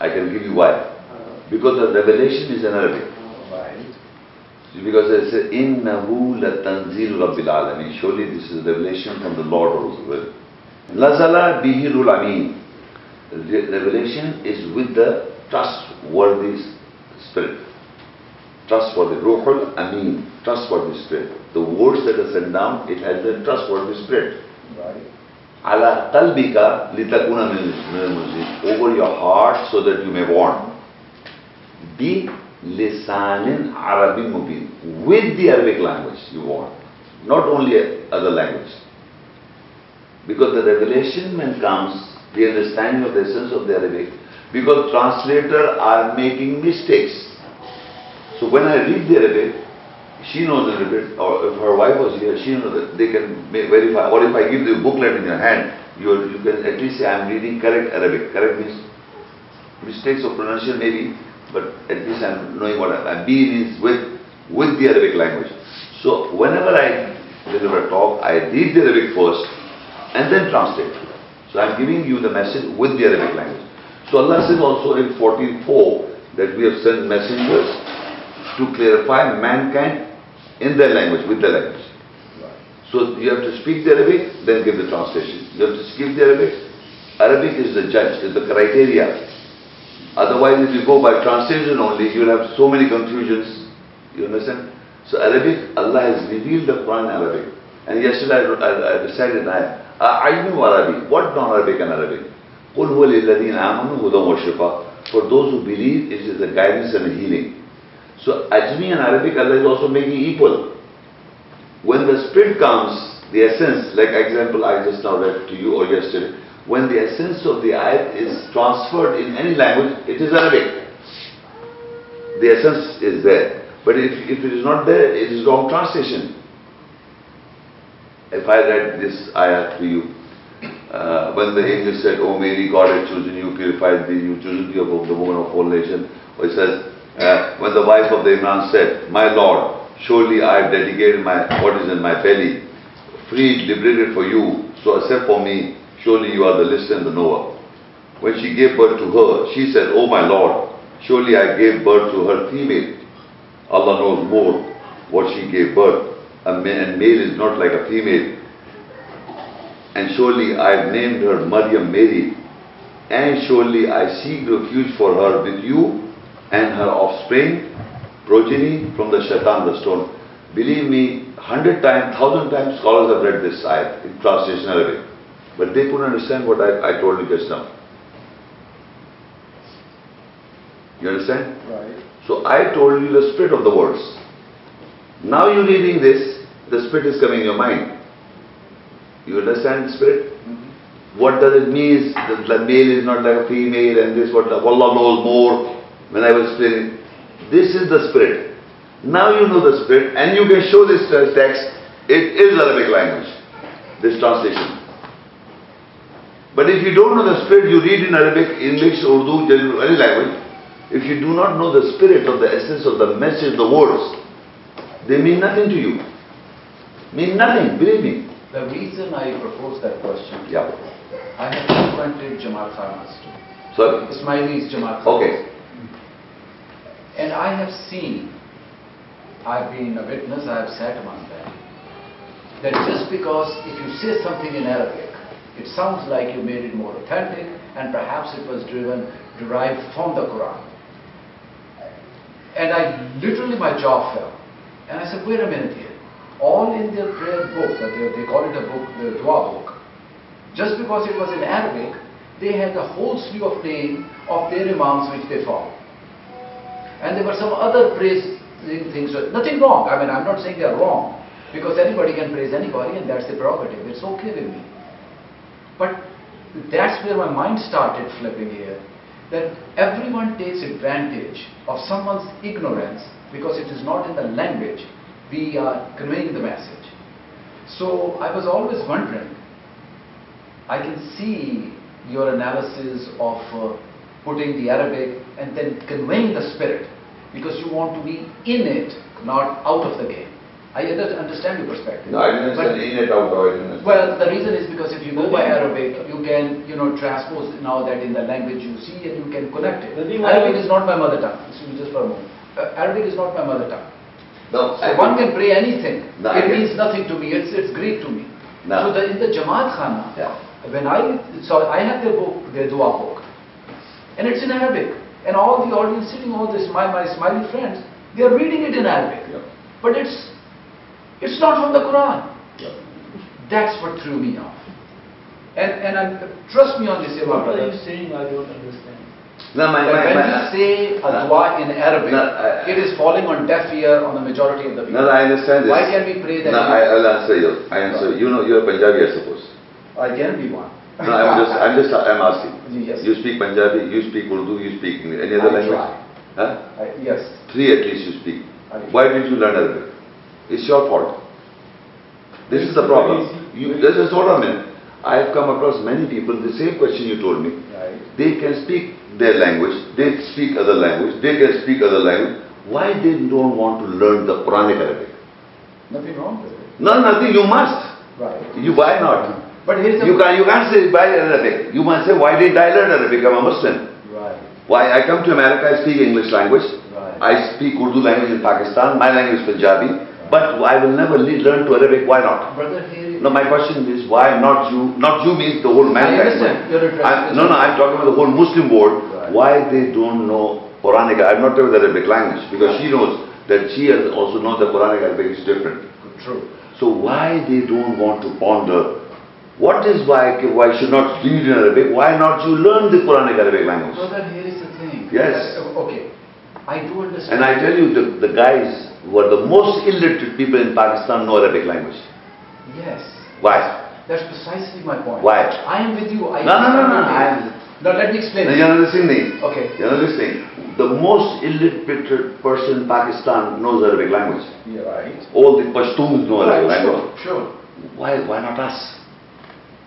I can give you why. Uh-huh. Because the revelation is in Arabic. Right. Because it says, Innahu latanzil rabbil alamin. Surely this is a revelation from the Lord of the world. Nazala bihirul amin. Revelation is with the trustworthy spirit. Trustworthy. Ruhul amin. Trustworthy spirit. The words that are sent down, it has the trustworthy spirit. Right. Ala qalbika litakuna min al-munzir. Over your heart so that you may warn. Bi lisanin Arabic mubin. With the Arabic language you warn. Not only other language. Because the revelation when comes, the understanding of the essence of the Arabic, because translators are making mistakes. So when I read the Arabic, she knows a little bit, or if her wife was here, she knows that they can verify. Or if I give the booklet in your hand, you, you can at least say, I'm reading correct Arabic. Correct means mistakes of pronunciation maybe, but at least I'm knowing what I- I'm being with, with the Arabic language. So whenever I deliver a talk, I read the Arabic first and then translate. So I'm giving you the message with the Arabic language. So Allah says also in 14.4 that we have sent messengers to clarify mankind in their language, with their language. So you have to speak the Arabic, then give the translation. You have to speak the Arabic. Arabic is the judge, is the criteria. Otherwise, if you go by translation only, you'll have so many confusions. You understand? So Arabic, Allah has revealed the Quran in Arabic. And yesterday I, I, I an ayah. Ajmi Arabic. What non-Arabic and Arabic? قُلْ هُوَ لِلَّذِينَ آمَنُوا هُدًى وَشِفَاء For those who believe, it is the guidance and the healing. So Ajmi and Arabic, Allah is also making equal. When the spirit comes, the essence, like example I just now read to you or yesterday, when the essence of the ayat is transferred in any language, it is Arabic. The essence is there. But if, if it is not there, it is wrong translation. If I read this ayat to you, uh, when the angel said, Oh Mary, God has chosen you, purified thee, you chosen thee above the woman of all nations. Or it says, uh, when the wife of the Imran said, My Lord, surely I have dedicated my what is in my belly, freed, liberated for you, so accept for me, surely you are the listener and the knower. When she gave birth to her, she said, Oh my Lord, surely I gave birth to her female. Allah knows more what she gave birth. A ma- and male is not like a female. And surely I have named her Maryam Mary. And surely I seek refuge for her with you and her offspring, progeny from the shaitan, the stone. Believe me, hundred times, thousand times scholars have read this ayat in translation Arabic. But they couldn't understand what I, I told you just now. You understand? Right. So I told you the spirit of the words. Now you're reading this, the spirit is coming in your mind. You understand spirit? Mhm. What does it mean? The male is not like a female and this what Allah knows more. When I was explaining, this is the spirit. Now you know the spirit and you can show this text. It is Arabic language. This translation. But if you don't know the spirit, you read in Arabic, English, Urdu, any language. If you do not know the spirit of the essence of the message, the words, they mean nothing to you. Mean nothing, believe me. The reason I propose that question, Yeah. I have frequented Jamaat Khanas too. Sorry. Ismailis Jamaat Khanas. Okay. And I have seen, I've been a witness, I have sat among them, that just because if you say something in Arabic, it sounds like you made it more authentic and perhaps it was driven, derived from the Quran. And I, literally my jaw fell. And I said, wait a minute here. All in their prayer book, they, they call it a book, the dua book, just because it was in Arabic, they had a whole slew of names of their imams which they follow. And there were some other praising things, nothing wrong. I mean, I'm not saying they're wrong, because anybody can praise anybody and that's the prerogative. It's okay with me. But that's where my mind started flipping here, that everyone takes advantage of someone's ignorance because it is not in the language we are conveying the message. So I was always wondering, I can see your analysis of uh, putting the Arabic and then conveying the spirit because you want to be in it, not out of the game. I under- understand your perspective. No, I didn't But- say in it out, or I didn't. well, the reason is because if you go by Arabic, you can, you know, transpose now that in the language you see and you can connect it. The thing I- Arabic is not my mother tongue. Excuse me just for a moment. Uh, Arabic is not my mother tongue. No, So I one can pray anything. No, it means nothing to me. It's, it's Greek to me. No. So the, in the Jamaat Khana, Yeah. when I saw, I have their book, their dua book, and it's in Arabic. And all the audience sitting, all this, my, my smiley friends, they are reading it in Arabic. Yeah. But it's, it's not from the Quran. Yeah. That's what threw me off. And, and I'm, trust me on this, Eva What are you saying? I don't understand. No, my, my, when my, you say a dua in Arabic, No, I- it is falling on deaf ear on the majority of the people. no, no, I understand this. Why can we pray that? No, I, I'll answer you. I answer. You know, you're Punjabi, I suppose. I can be one. No, I'm just, I'm just, I'm asking. Yes. You speak Punjabi, you speak Urdu, you speak any other I language? try. Huh? I- Yes. Three at least you speak. Why didn't you learn Arabic? It's your fault. This is the problem. You, this is, hold on a minute. I have come across many people, the same question you told me. Right. They can speak their language, they speak other language, they can speak other language. Why they don't want to learn the Quranic Arabic? Nothing wrong with it. No, nothing, you must. Right. You, why not? But here is a... You can't, you can't say buy Arabic. You must say, why did I learn Arabic? I'm a Muslim. Right. Why I come to America, I speak English language. Right. I speak Urdu language in Pakistan. My language is Punjabi. But I will never le- learn to Arabic. Why not? Brother, here. No, my question is why not you? Not you means the whole mankind. understand. You're addressing I'm- this. No, no, I'm talking about the whole Muslim world. Right. Why they don't know Quranic? I'm not talking about the Arabic language because she knows that she has also knows that Quranic Arabic is different. True. So why they don't want to ponder? What is why why should not read in Arabic? Why not you learn the Quranic Arabic language? Brother, here is the thing. Yes. Okay. I do understand. And I tell you, the, the guys who are the most illiterate people in Pakistan know Arabic language. Yes. Why? That's precisely my point. Why? I am with you. I No, no, no, no, understand I- Now let me explain. Now, you're not listening. Okay. You're not listening. The most illiterate person in Pakistan knows Arabic language. You're right. All the Pashtuns know Arabic Right, language. sure, sure. Why, why not us?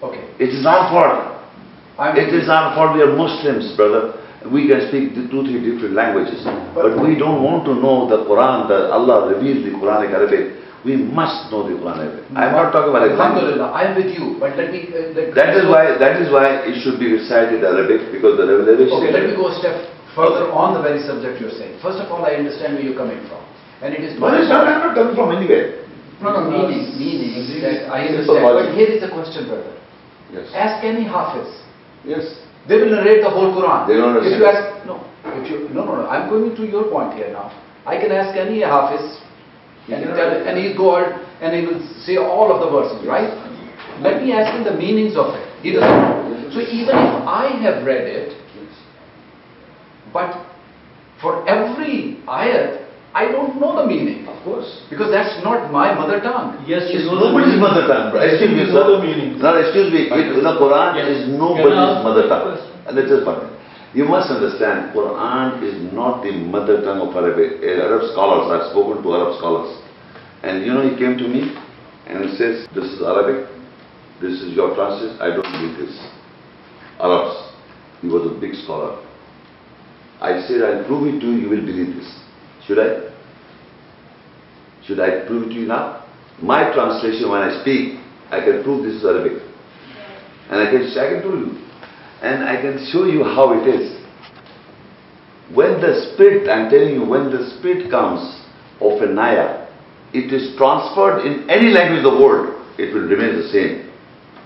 Okay. It is our fault. I'm It is our fault. We are Muslims, brother. We can speak two, three different languages. But we don't want to know the Quran, the Allah revealed the Quranic Arabic. We must know the Quran Arabic. I'm not talking about Arabic. Alhamdulillah, I am with you, but let me... Uh, let, That is why, that is why it should be recited Arabic because the revelation. Okay, let me go a step further on the very subject you're saying. First of all, I understand where you're coming from. And it is... No, it's not, I'm not coming from anywhere. No, no, meaning, meaning, that I Simple understand. But here is the question, brother. Yes. Ask any Hafiz. Yes. They will narrate the whole Quran. They don't If you understand. ask, no, if you, no, no, no, I'm going to your point here now. I can ask any Hafiz, and, He tell, and he'll go out and he will say all of the verses, right? Let me ask him the meanings of it. He doesn't know. So even if I have read it, but for every ayat, I don't know the meaning. Of course. Because that's not my mother tongue. Yes, you It's know nobody's meaning. mother tongue. bro. Excuse me, sir. know the meaning. No, excuse me. It, the Quran Yes. is nobody's mother tongue. And that is one thing. You must understand, Quran is not the mother tongue of Arabic. Uh, Arab scholars, I've spoken to Arab scholars. And you know, he came to me and he says, this is Arabic, this is your translation, I don't read this. Arabs. He was a big scholar. I said, I'll prove it to you, you will believe this. Should I? Should I prove it to you now? My translation, when I speak, I can prove this is Arabic. And I can, I can tell you. And I can show you how it is. When the spirit, I'm telling you, when the spirit comes of a Naya, it is transferred in any language of the world, it will remain the same.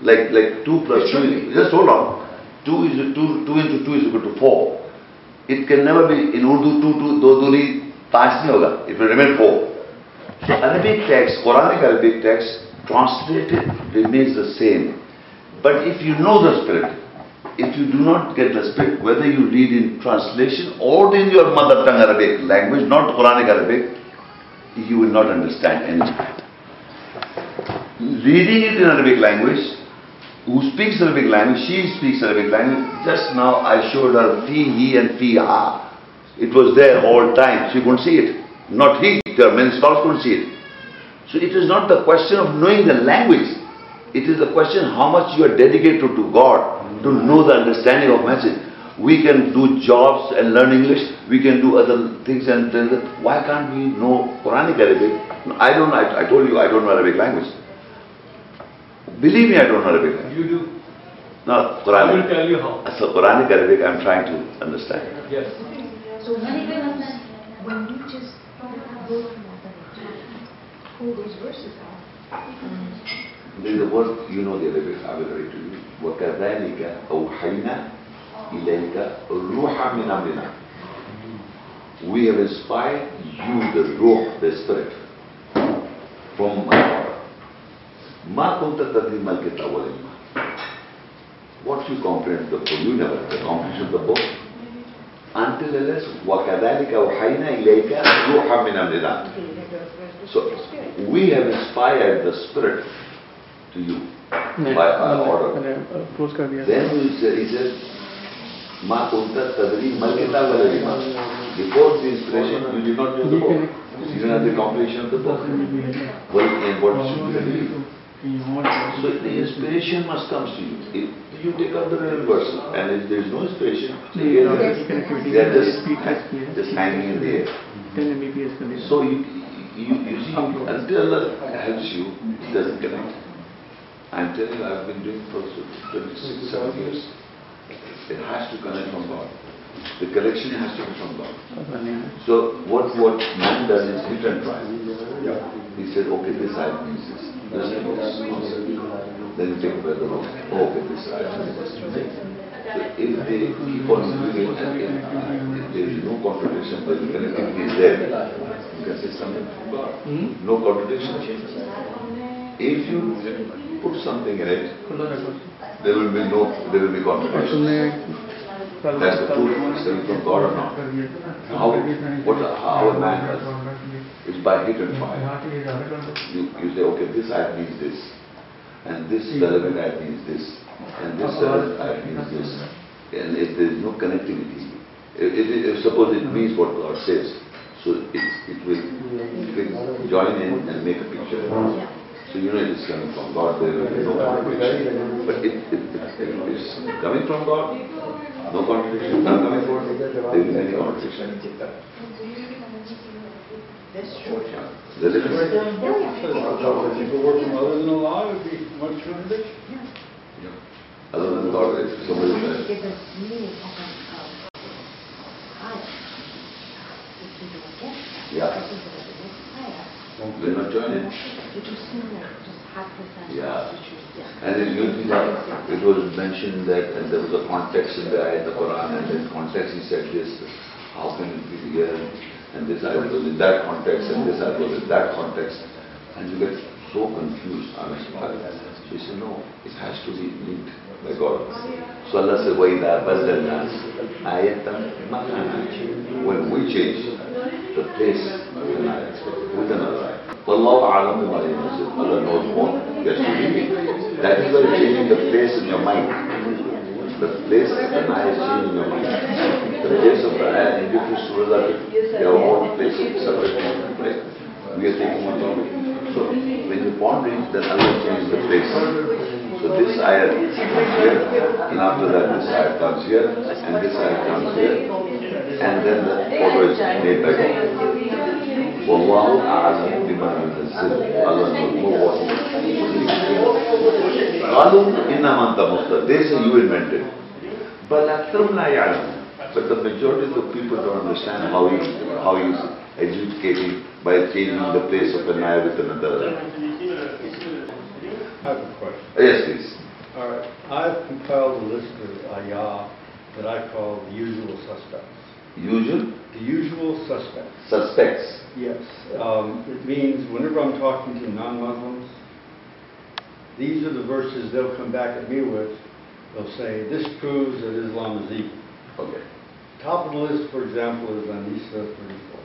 Like, like 2 plus 2, just hold on. 2 is, 2, 2 into 2 is equal to 4. It can never be, in Urdu 2, 2, 2 duni, 5 nahi hoga. It will remain 4. So Arabic text, Quranic Arabic text, translated remains the same. But if you know the spirit, if you do not get spirit, whether you read in translation or in your mother tongue Arabic language, not Quranic Arabic, you will not understand anything. Reading it in Arabic language, who speaks Arabic language, she speaks Arabic language. Just now I showed her fi, he and fi, ha. It was there all time, she couldn't see it. Not he, the many scholars couldn't see it. So it is not the question of knowing the language. It is the question how much you are dedicated to God to know the understanding of message. We can do jobs and learn English. We can do other things and tell that, why can't we know Quranic Arabic? I don't. I, I told you I don't know Arabic language. Believe me, I don't know Arabic language. You do. No, Quranic. I will tell you how. So Quranic Arabic, I'm trying to understand. Yes. So when when you just go through that, pull those verses out, um, There is a word, you know the Arabic, I will read to you. وَكَذَلِكَ أَوْحَيْنَا إِلَيْكَ رُوحًا مِنْ أَمْرِنَا We have inspired you, the ruh, the spirit, from my order. مَا كُنْتَ تَدْرِي مَا الْكِتَابُ وَالْإِيمَانُ What you comprehend the book, you never had the comprehension of the book. until وَكَذَلِكَ وَحَيْنَا إِلَيْكَ رُوحًا مِنْ أَمْرِنَا So we have inspired the spirit to you by our order. Then he says, مَا كُنْتَ تَدْرِي مَا الْكِتَابَ Before the inspiration, you did not know the book. You did the completion of the book. And what should we believe? So the inspiration must come to you. If you take up the real person, and if there is no inspiration, so you are just, just, just hanging in the air. So you, you, you see, until Allah helps you, it doesn't connect. I'm telling you, I've been doing for 26, 7 years. It has to connect from God. The collection has to be from God. So what, what man does is hit and try. He said, okay, this I need this. Then you take away the law. Oh, okay, this if they keep on doing it and there is no contradiction, but the connectivity is there, you can say something. Hmm? No contradiction. If you put something in it, there will be no, there will be contradiction. That's the truth, it's from God or not. How, what, how a man does is by hit and try. You, you say, okay, this ayat means this, and this relevant ayat means this, and this relevant ayat means this. And if there is no connectivity, if, if, if suppose it means what God says, so it, it will fit- join in and make a picture. So you know it is coming from God, there will be no contradiction. But if, if, if it is coming from God, no contradiction, not coming from God, there will be any contradiction. That's true. The difference. If it were from other than Allah, it would be much contradiction. Other than God, if somebody I says, give the meaning of an, ayah. If you don't get that, Yeah. this is what it is, ayah. we're not joining. It just seems like just half percent. Yeah. which is- yeah. And then you that it was mentioned that and there was a context in the ayat, the Quran, and in context he said this, how can it be here? And this ayat was in that context, and this ayat was in that context. And you get so confused, honestly. So he said, no, it has to be linked by God. So Allah said, وَإِذَا بَدَّلْنَا آيَةً مَكَانًا When we change the place with an ayat, with another ayat. وَاللَّهُ أَعْلَمُ بِمَا يُنَزِّلُ Allah knows more. Yes, to be. That is why changing the place in your mind. The place the ayah is changing your mind. The place of the ayah in different surahs are. They are all places, separate different place. We are taking one topic. So when you ponder it, then Allah changes the place. So this ayat comes here, and after that this ayat comes here, and this ayat comes here, and then the photo is made back. Wallahu a'lam bima yunzil. Allah knows more what قالوا إنما أنت مفتر. They say you invented. But أكثرهم لا يعلمون. But the majority of the people don't understand how he, how he's educating by changing the place of an eye with another. I have a question. Yes, please. All right, I've compiled a list of ayah that I call the usual suspects. Usual The usual suspects. suspects. Yes, um, it means whenever I'm talking to non-Muslims, these are the verses they'll come back at me with. They'll say, this proves that Islam is evil. Okay. Top of the list, for example, is An-Nisa 34.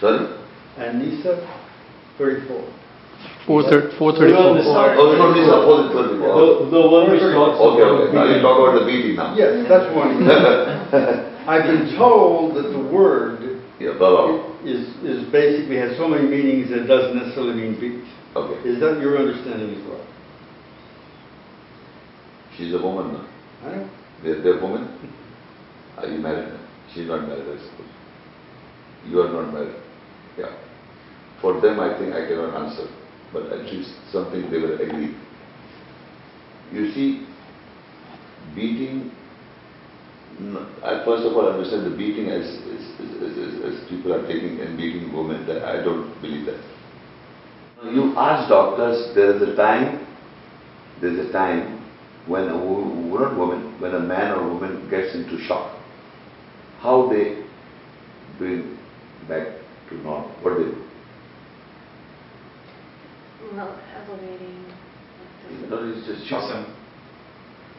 Sorry? An-Nisa 34. Four four thirty-four. Oh, no, this is opposite to the The, the one which talks Okay, about okay. Now you talk about the beating now. Yes, that's one. (laughs) I've been told that the word Yeah, is, is basically has so many meanings that it doesn't necessarily mean beach. Okay. Is that your understanding as well? She's a woman now. Know. They're, they're women. Are you married now? She's not married, I suppose. You are not married. Yeah. For them, I think I cannot answer, but at least something they will agree. You see, beating, I first of all understand the beating as, as, as, as, as people are taking and beating women, that I don't believe that. You ask doctors, there is a time, there is a time when a wo- not woman, when a man or woman gets into shock, how they bring back to normal, what do they do. Well, elevating. You know, it's just shock.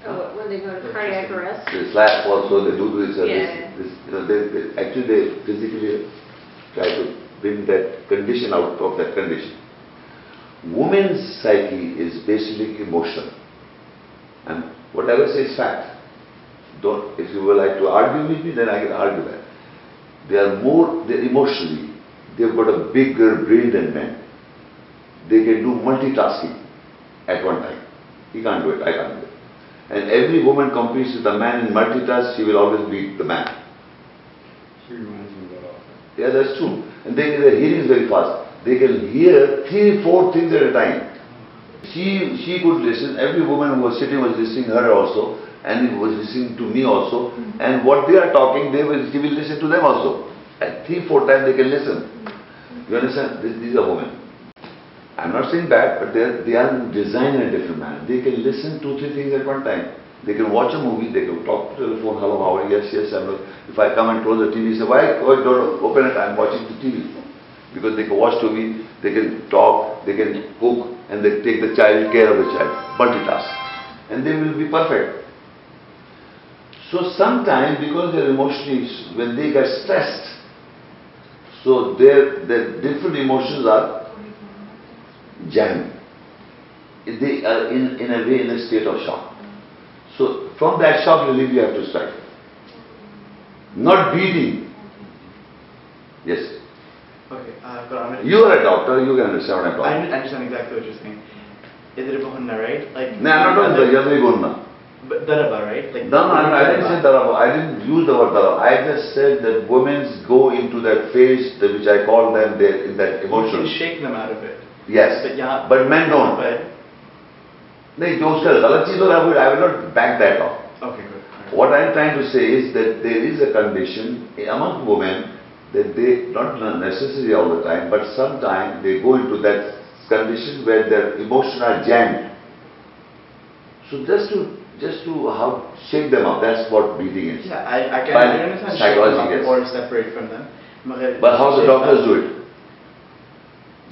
Oh, when they go to cardiac arrest? They slap also, they do this, uh, Yeah. this, this, you know, they, they, actually they physically try to bring that condition out of that condition. Woman's psyche is basically emotional. And whatever says fact. Don't, if you would like to argue with me, then I can argue that. They are more, they're emotionally, they've got a bigger brain than men. They can do multitasking at one time. He can't do it, I can't do it. And every woman competes with a man in multitask, she will always beat the man. She reminds me of that. Yeah, that's true. And they, their hearing is very fast. They can hear three, four things at a time. She, she could listen, every woman who was sitting was listening her also, and was listening to me also. Mm-hmm. And what they are talking, they will, she will listen to them also. At three, four times they can listen. You understand? This, these are women. I'm not saying bad, but they are, they are designed in a different manner. They can listen two, three things at one time. They can watch a movie, they can talk to the phone, hello, how are you? Yes, yes, I'm. If I come and close the TV, say, why, why don't open it, I'm watching the TV. Because they can watch TV, they can talk, they can cook, and they take the child, care of the child, multitask. And they will be perfect. So sometimes, because they're emotionally, when they get stressed, so their, their different emotions are jammed. They are in, in a way in a state of shock. So from that shock relief you have to strike. Not beating. Yes. Okay, uh. You are a doctor, you can understand what I'm I understand exactly what you're saying. Is it a bahunna, right? Like. No, I'm not talking about Yadri Gunna. But daraba, right? Like. No, no, I didn't say daraba. I didn't use the word daraba. I just said that women go into that phase, that which I call them, in that You emotion. can shake them out of it Yes, But yeah. but men don't. But, नहीं जो उसका गलत चीज हो रहा है, I will- I will not back that off. okay, good. Alright. What I am trying to say is that there is a condition among women that they, not necessarily all the time, but sometimes they go into that condition where their emotions are jammed. So just to, just to how, shake them up, that's what beating is. Yeah, I, I can, By I understand psychology, shaking yes. them or separate from them. But how the doctors do it?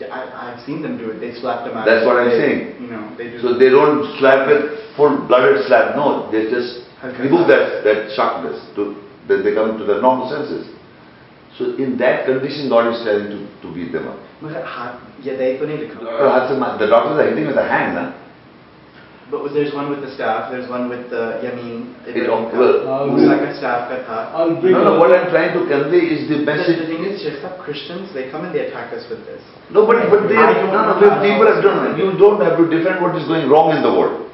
I, I've seen them do it. They slap them out. That's what I'm they, saying. You know, they do. So they don't slap it full-blooded slap. No, they just okay. remove that that sharpness to that they come to their normal senses. So in that condition, God is telling to, to beat them up. Uh, yeah, they, uh, the doctors are hitting with the hand. Huh? But there's one with the staff, there's one with the Yamin. It oh, all- well, Musa ka oh, staff ka tha. No, no, what I'm trying to convey is the The, the message. thing is, just up Christians, they come and they attack us with this. No, but, but they, I don't no, no, know but how- people have done, you don't have to defend what is going wrong in the world.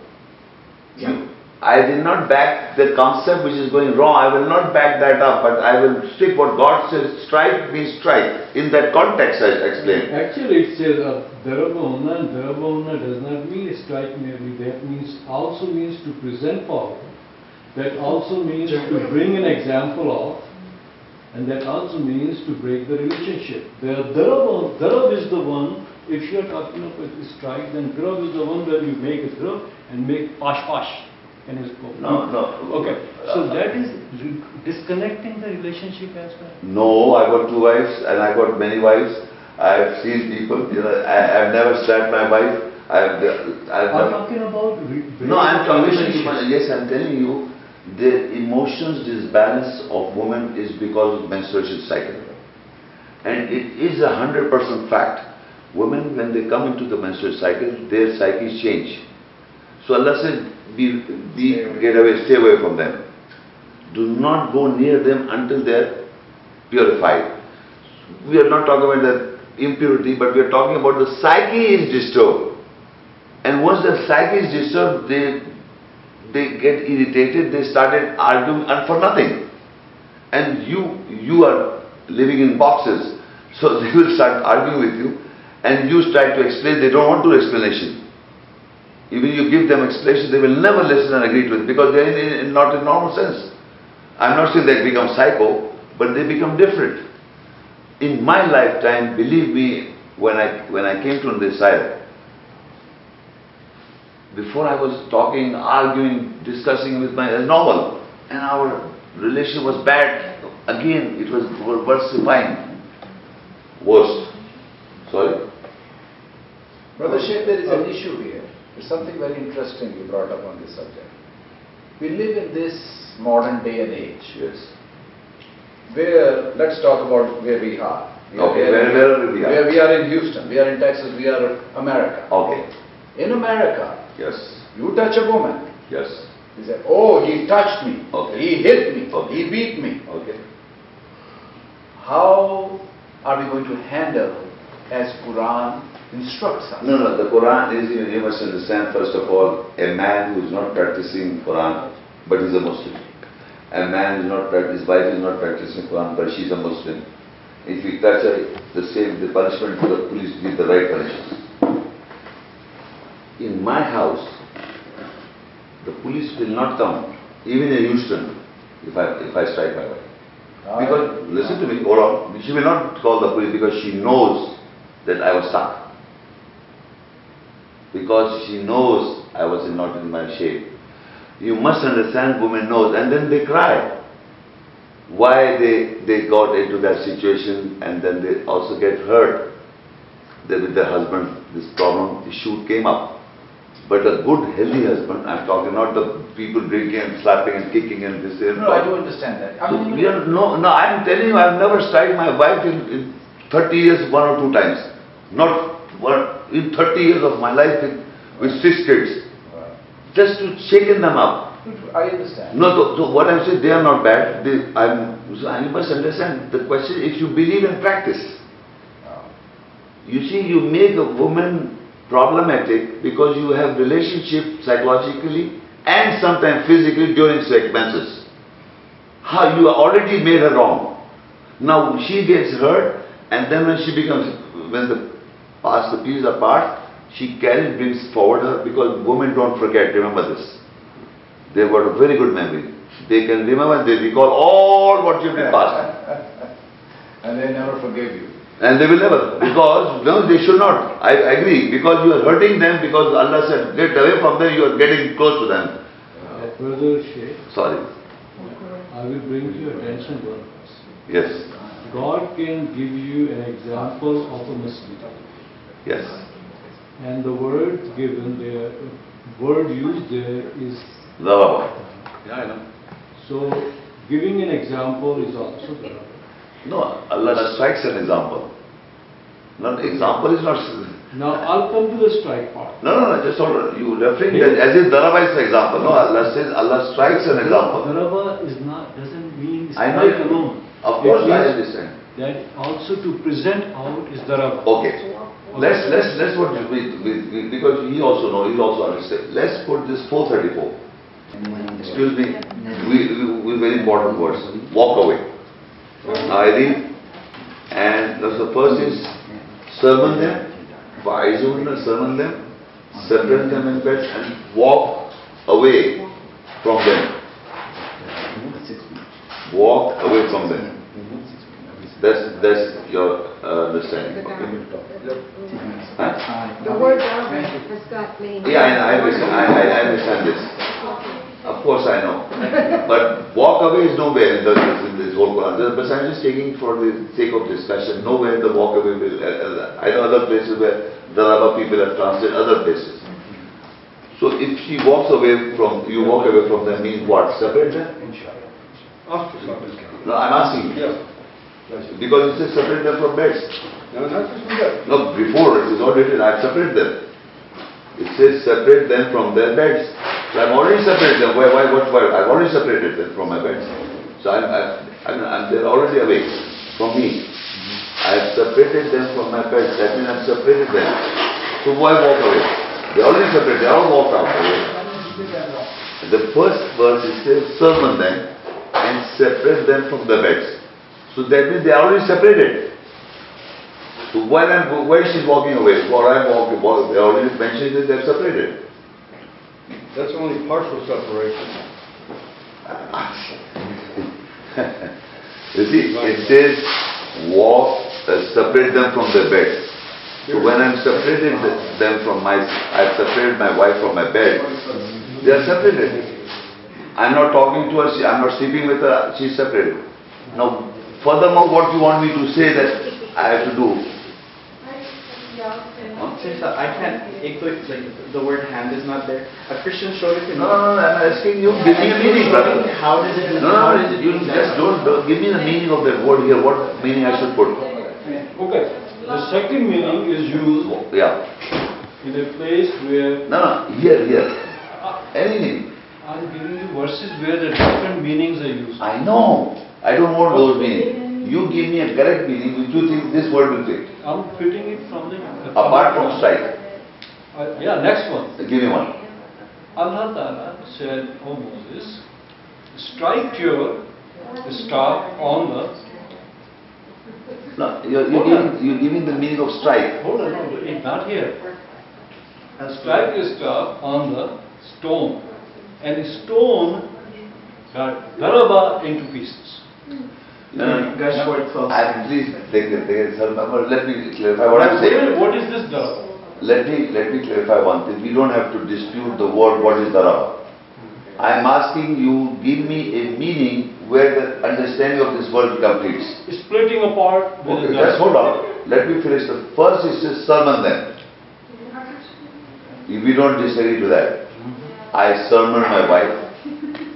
You- I did not back the concept which is going wrong, I will not back that up, but I will stick what God says, strike means strike. In that context I explain. Actually, it says uh, Dharabhavana, and Dharabhavana does not mean strike merely, that means, also means to present power. That also means to bring an example of, and that also means to break the relationship. The Dharab, Dharab is the one, if you are talking about the strike, then Dharab is the one where you make a Dharab and make pash pash. And it's go. No, no. Okay, so uh, that is re- disconnecting the relationship as well. No, I got two wives and I got many wives. I have seen people, you know, I have never slapped my wife. I have, I have I'm never. talking about. re- No, I'm talking about, relationships. yes, I'm telling you, the emotions disbalance of women is because of menstruation cycle. And it is a hundred percent fact. Women, when they come into the menstrual cycle, their psyches change. So Allah said, be, be, get away, stay away from them. Do not go near them until they're purified. We are not talking about the impurity, but we are talking about the psyche is disturbed. And once the psyche is disturbed, they, they get irritated, they started arguing and for nothing. And you, you are living in boxes, (laughs) so they will start arguing with you and you try to explain, they don't want to explanation. Even you give them explanation, they will never listen and agree to it because they are in, in, not in normal sense. I'm not saying they become psycho, but they become different. In my lifetime, believe me, when I, when I came to this side, before I was talking, arguing, discussing with my, normal, and our relation was bad. Again, it was versifying. Worst. Sorry? Brother Sheikh, there is an issue here. It's something very interesting you brought up on this subject. We live in this modern day and age Yes. where, let's talk about where we are. We are Okay, here- where- wherever we are. Where we are in Houston, we are in Texas, we are America. Okay. In America, Yes. you touch a woman, Yes. he say, oh, he touched me, Okay. he hit me, Okay. he beat me. Okay. How are we going to handle as Quran instructs us? No, no, the Quran is, you you must understand, first of all, a man who is not practicing Quran, but is a Muslim. A man is not, prac- his wife is not practicing Quran, but she's a Muslim. If he touch her, the same, the punishment for the police give the right punishment. In my house, the police will not come, even in Houston, if I, if I strike my wife. Because, listen to me, hold on, she will not call the police because she knows that I was stuck. Because she knows I was not in my shape. You must understand, women knows, and then they cry. Why they, they got into that situation and then they also get hurt. That with their husband, this problem, issue came up. But a good, healthy husband, I'm talking not the people drinking and slapping and kicking and this and No, I do understand that. I mean, we are, no, no, I'm telling you, I've never struck my wife in, in 30 years, one or two times. Not one, in 30 years of my life with, with six kids. Just to shaken them up. I understand. No, so, so what I'm saying, they are not bad. They, I'm, so you must understand the question, if you believe in practice. You see, you make a woman problematic because you have relationship psychologically and sometimes physically during sex menses. How you already made her wrong. Now she gets hurt and then when she becomes, when the pass the pieces apart, she carries, brings forward her because women don't forget, remember this. They've got a very good memory. They can remember, they recall all what you've been past. (laughs) And they never forgave you. And they will never, because, no, they should not. I I agree, because you are hurting them, because Allah said, get away from them, you are getting close to them. Brother Sheikh, Sorry. I will bring to your attention one. Yes, God can give you an example of a Muslim. Yes. And the word given there, word used there is, Lava. Yeah, I know. so giving an example is also the No, Allah strikes an example. Not, example is not, Now, I'll come to the strike part. no, no, no, just hold on. You referring that as if Daraba is the example. No, Allah says, Allah strikes an example. Dharava is not, doesn't mean I know strike it. alone. Of It course, I means understand. That also to present out is Dharava. Okay. Let's, let's, let's what, because he also know, he also understand. Let's put this four thirty-four. excuse me, we, we, we very important words, walk away. I read, and the first is sermon them, Vaizuna sermon them, separate them in beds and walk away from them. Walk away from them. That's, that's your uh, understanding, okay? Huh? The word Arabic has got many. Yeah, I, I understand, I, I I understand this. Of course I know. But walk away is nowhere in, the, in this whole Quran. But I'm just taking for the sake of discussion, nowhere in the walk away will, uh, uh, I know other places where the Arab people have translated other places. So if she walks away from, you walk away from them means what? Separate them? No, I'm asking you. Because it says separate them from beds. No, not that. No, before it is not written, I've separated them. It says separate them from their beds. So I've already separated them. Why, why, what, why? I've already separated them from my beds. So I'm, I'm, I'm, they're already away from me. I've separated them from my beds. That means I've separated them. So why walk away? They're already separated. They all walked out away. The first verse it says sermon them and separate them from the beds. So that means they are already separated. So while I'm, while she's walking away, while I'm walking, while they already mentioned that they're separated. That's only partial separation. (laughs) You see, it says walk, uh, separate them from their bed. So when I'm separated th- them from my, I've separated my wife from my bed, they are separated. I'm not talking to her, she- I'm not sleeping with her, she's separated. Now, furthermore, what you want me to say that I have to do? Since I can't include, like, the word hand is not there. A Christian showed it to me. No, no, no, I'm asking you, give me a meaning, brother. How does it? No, no, no, you just don't, don't- give me the meaning of that word here, what meaning I should put. Okay, the second meaning is used Yeah, in a place where, no, no, here, here, uh, any meaning. I'm giving you verses where the different meanings are used. I know, I don't want those meanings. You give me a correct meaning which you think this word will fit, I'm fitting it from the. apart from strike. Uh, Yeah, next one. Give me one. Allah Ta'ala said, O Moses, strike your staff on the, No, you're, you're giving, you're giving the meaning of strike. hold on, no, it's not here. And Strike your staff on the stone, and the stone got daraba into pieces. No, no, no. Gush word twelve. I, please, take it, take it, sir, let me clarify what I'm saying. What is this daraba? Let me, let me clarify one thing. We don't have to dispute the word what is darab. I am asking you, give me a meaning where the understanding of this word completes. Splitting apart with Okay, the just hold on. Let me finish. The first is a sermon then. If we don't disagree to that. I sermon my wife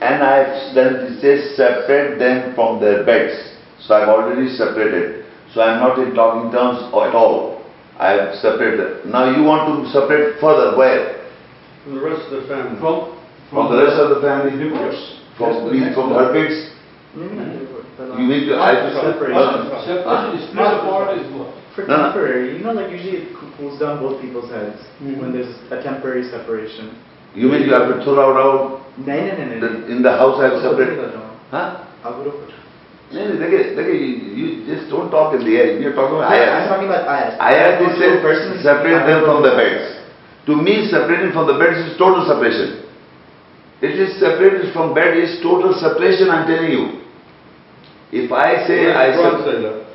and I've then it says separate them from their beds. So I've already separated. So I'm not in talking terms at all. I have separated. Now you want to separate further, where? From the rest of the family. From, From the rest of the family? divorce. From, from her kids? Mm-hmm. You mean to, I have to separate? Separation, split apart is what? For No, no. temporary, you know, like usually it coo- cools down both people's heads mm-hmm. when there's a temporary separation. You mean you have to throw out, out, No, no, no, no. the- in the house I have separated? No, Huh? Aguro. No, no, look at, look you, you just don't talk in the air, you're talking about I'm talking about ayat. Ayat is said, person separate them from the beds. To me, separating from the beds is total separation. It is separated from bed is total separation, I'm telling you. If I say I, Quran sep- that,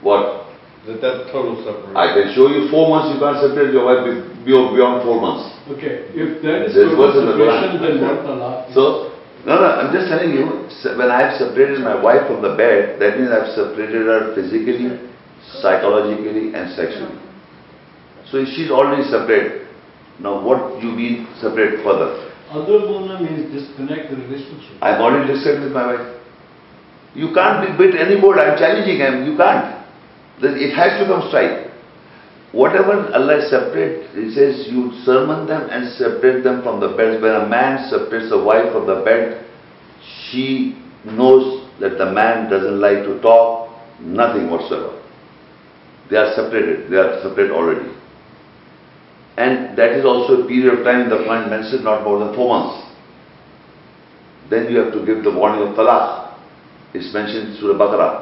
what? that that's total separation. I can show you four months you can't separate your wife be- beyond, beyond four months. Okay, if that is There's total words in the Quran. then what Allah? So, no, no, I'm just telling you, se- when I have separated my wife from the bed, that means I've separated her physically, psychologically and sexually. So she's already separate. Now what you mean separate further? Other means disconnect the relationship. I've already discussed with my wife. You can't be bit any word, I'm challenging him, you can't. Then It has to come straight. Whatever Allah separates, He says you sermon them and separate them from the beds. When a man separates a wife from the bed, she knows that the man doesn't like to talk, nothing whatsoever. They are separated, they are separate already. And that is also a period of time the Quran mentioned not more than four months. then you have to give the warning of talaq. It's mentioned in Surah Baqarah.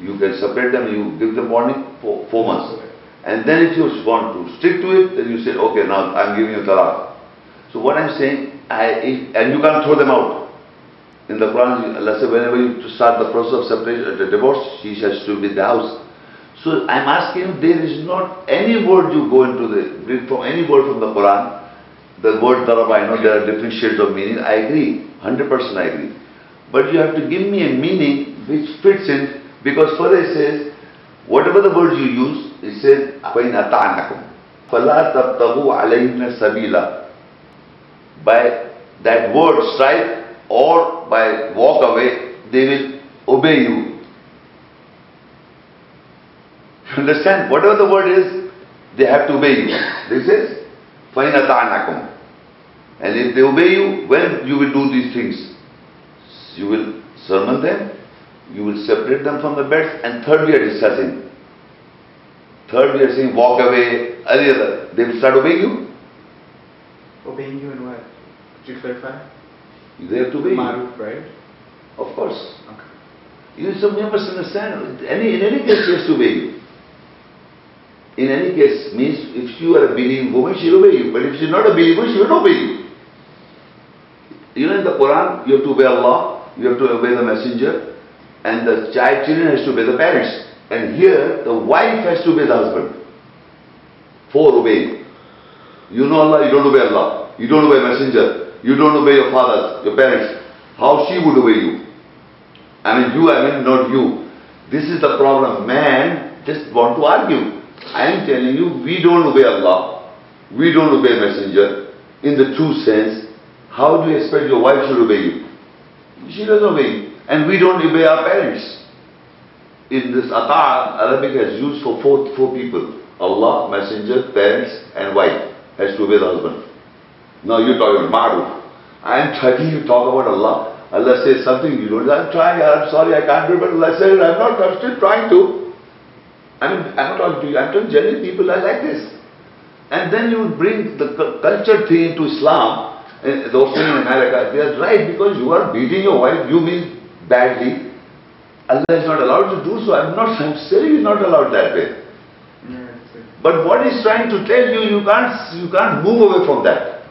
You can separate them, you give them warning for four months. And then if you want to stick to it, then you say, okay, now I'm giving you talaq. So what I'm saying, I, if, and you can't throw them out. In the Quran, Allah said, whenever you start the process of separation, the divorce, she has to be the house. So I'm asking there is not any word you go into the, from any word from the Quran, the word daraba, I know there are different shades of meaning, I agree, 100% I agree. But you have to give me a meaning which fits in, because further it says, whatever the word you use, it says, فَإِنْ أَطَعْنَكُمْ فَلَا تَبْتَغُوا عَلَيْهِنَّ سَبِيلًا By that word strike or by walk away, they will obey you. You understand? Whatever the word is, they have to obey you. This is فَإِنْ أَطَعْنَكُمْ And if they obey you, when you will do these things? You will sermon them, you will separate them from the beds, and third we are discussing. Third we are saying walk away, any other. They will start obeying you. Obeying you in what? Could you clarify? They have to obey you. Maruf, right? Of course. Okay. You some you must understand. Any in any case, she has to obey you. In any case, means if you are a believing woman, she will obey you. But if she is not a believer, she will not obey you. You know, in the Quran, you have to obey Allah, you have to obey the messenger, and the child children has to obey the parents. And here, the wife has to obey the husband. For obeying. You know Allah, you don't obey Allah. You don't obey messenger. You don't obey your fathers, your parents. How she would obey you? I mean, you, I mean, not you. This is the problem. Man just want to argue. I am telling you, we don't obey Allah. We don't obey messenger. In the true sense, how do you expect your wife should obey you? She doesn't obey you. And we don't obey our parents. In this atar, Arabic has used for four, four people. Allah, messenger, parents and wife has to obey the husband. Now you're talking about Maruf. I am trying to talk about Allah. Allah says something you don't. I'm trying. I'm sorry. I can't do it. But Allah says I'm not. I'm still trying to. I mean, I'm not talking to you. I'm telling genuine people are like this. And then you bring the culture thing into Islam. And those things in America, they are right because you are beating your wife. You mean badly. Allah is not allowed to do so. I'm not. I'm saying He's not allowed that way. Yeah. But what he's trying to tell you, you can't, you can't move away from that.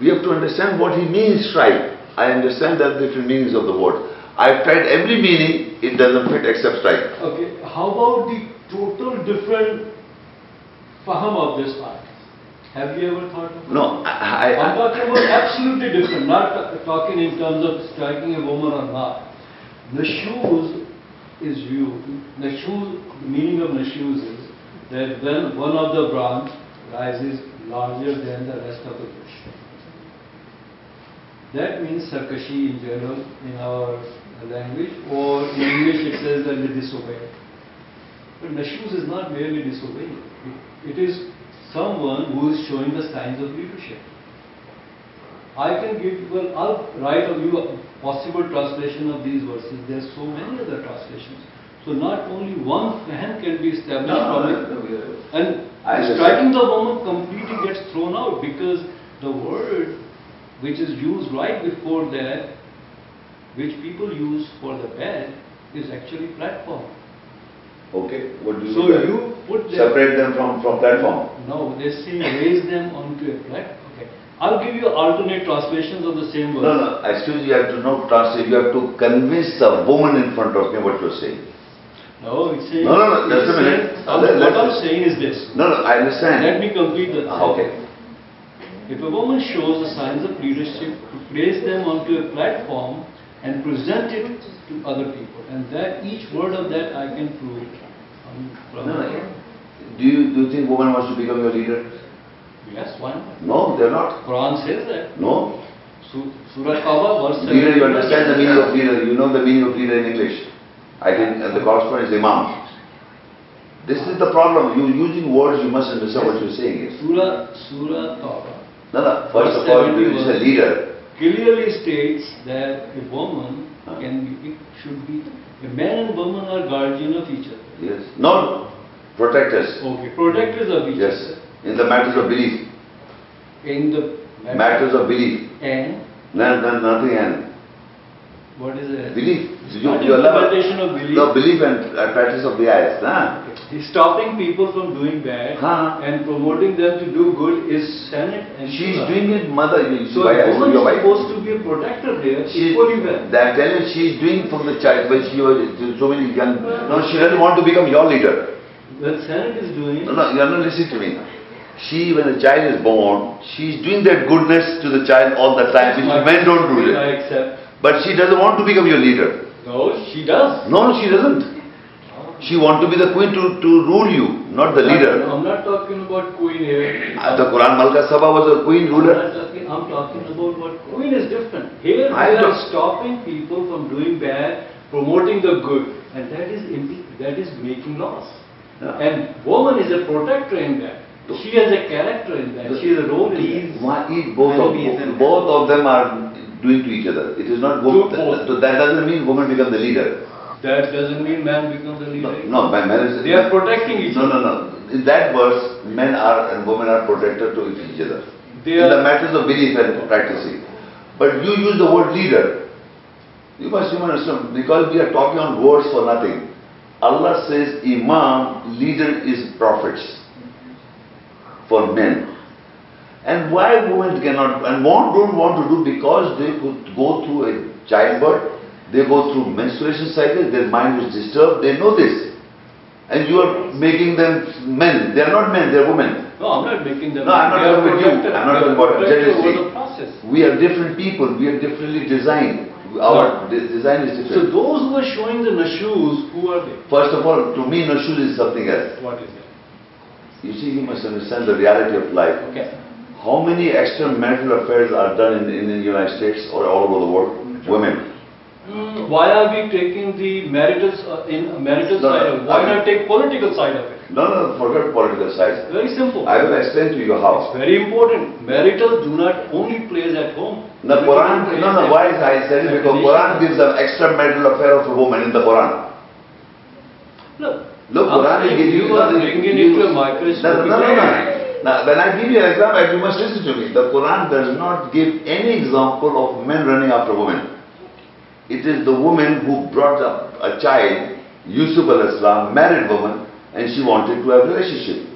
We have to understand what he means strike. I understand that different meanings of the word. I've tried every meaning, it doesn't fit except strike. Okay, how about the total different faham of this art? Have you ever thought of? No, I, I- I'm talking about absolutely different, not talking in terms of striking a woman or not. Nashuz is you, Nashuz, the meaning of Nashuz is that when one of the branch rises larger than the rest of the bush. That means sarkashi in general in our language or in English it says that they disobey. But Nashuz is not merely disobeying. It- is someone who is showing the signs of leadership. I can give, well, I'll write of you possible translation of these verses. There's so many other translations. So not only one fahm can be established from it. And I striking the woman completely gets thrown out because the word which is used right before that, which people use for the bed, is actually platform. Okay, what do you So you put them. Separate them from, from platform. No, they say raise them onto a platform. I'll give you alternate translations of the same word. No, no, excuse me, you have to not translate, you have to convince the woman in front of me what you're saying. No, it's saying. No, no, no, just a minute. saying- Uh, let- What I'm let's- saying is this. No, no, I understand. Let me complete the. Ah, Okay. If a woman shows the signs of leadership, to place them onto a platform and present it to other people. And that, each word of that I can prove. No, no. Do you, do you think woman wants to become your leader? Yes, why not? No, they're not. Quran says that. No. Su- Surah Tawbah, verse Leader, you understand the meaning of leader, you know the meaning of leader in English. I can, and the correspondent is imam. This is the problem, you using words, you must understand what you're saying is. Surah, Surah Tawbah No, no, first of all, you is a leader. clearly states that a woman Huh. can be, it should be, a man and woman are guardian of each other. Yes. No, protectors. Okay, protectors of each Yes. other. In the matters of belief. In the Matters of belief. And No, no, nothing and. What is that? Belief. You, you allow of belief. the belief and uh, practice of the eyes. Huh? Stopping people from doing bad Huh. and promoting them to do good is Senate and She's doing it, mother. You, So why woman is supposed to be a protector there She, equally well. that tell you she's doing from the child when she was so many young. No, she doesn't want to become your leader. Well, Senate is doing. No, no, you're not listening to me. She, when the child is born, she's doing that goodness to the child all the time, which men don't do I it. accept. But she doesn't want to become your leader. No, she does. No, no, she doesn't. She want to be the queen to, to rule you, not the leader. I'm not talking about queen here. Uh, The Quran Malka Saba was a queen ruler. I'm talking, I'm talking about what queen is different. Here we are stopping people from doing bad, promoting the good, and that is that is making laws. Yeah. And woman is a protector in that. She has a character in that. She has a role in that. Why each- both of, and- both of them are doing to each other. It is not woman, both. so that doesn't mean woman become the leader. That doesn't mean man becomes the leader. No, my marriage. They are protecting each No, other. no, no. No. In that verse, men are and women are protected to each other. They In the matters of belief and practicing. But you use the word leader. You must you understand, because we are talking on words for nothing. Allah says Imam, leader is prophets for men. And why women cannot, and want, don't want to do because they could go through a childbirth, they go through menstruation cycle, their mind is disturbed, they know this. And you are making them men, they are not men, they are women. No, I'm not making them. No, I'm not talking about you. I'm not talking about jealousy. over the process. We are different people, we are differently designed. Our de- design is different. So those who are showing the nashus, who are they? First of all, to me, Nashul is something else. What is that? You see, you must understand the reality of life. Okay. How many extramarital affairs are done in, in the United States or all over the world? Women. Mm, Why are we taking the marital, uh, in marital No, side of it? Why I- not take political side of it? No, no, forget political sides. Very simple. I will explain to you It's very important. Marital do not only plays at home. The Marital Quran, no, no, why is I said it? Because Quran gives an extramarital affair of a woman in the Quran. Look. Look, I'm Quran will give you. You are bringing it to a No, no, no, no, no. Now, when I give you an example, you must listen to me. The Quran does not give any example of men running after women. It is the woman who brought up a child, Yusuf al-Islam, married woman, and she wanted to have a relationship.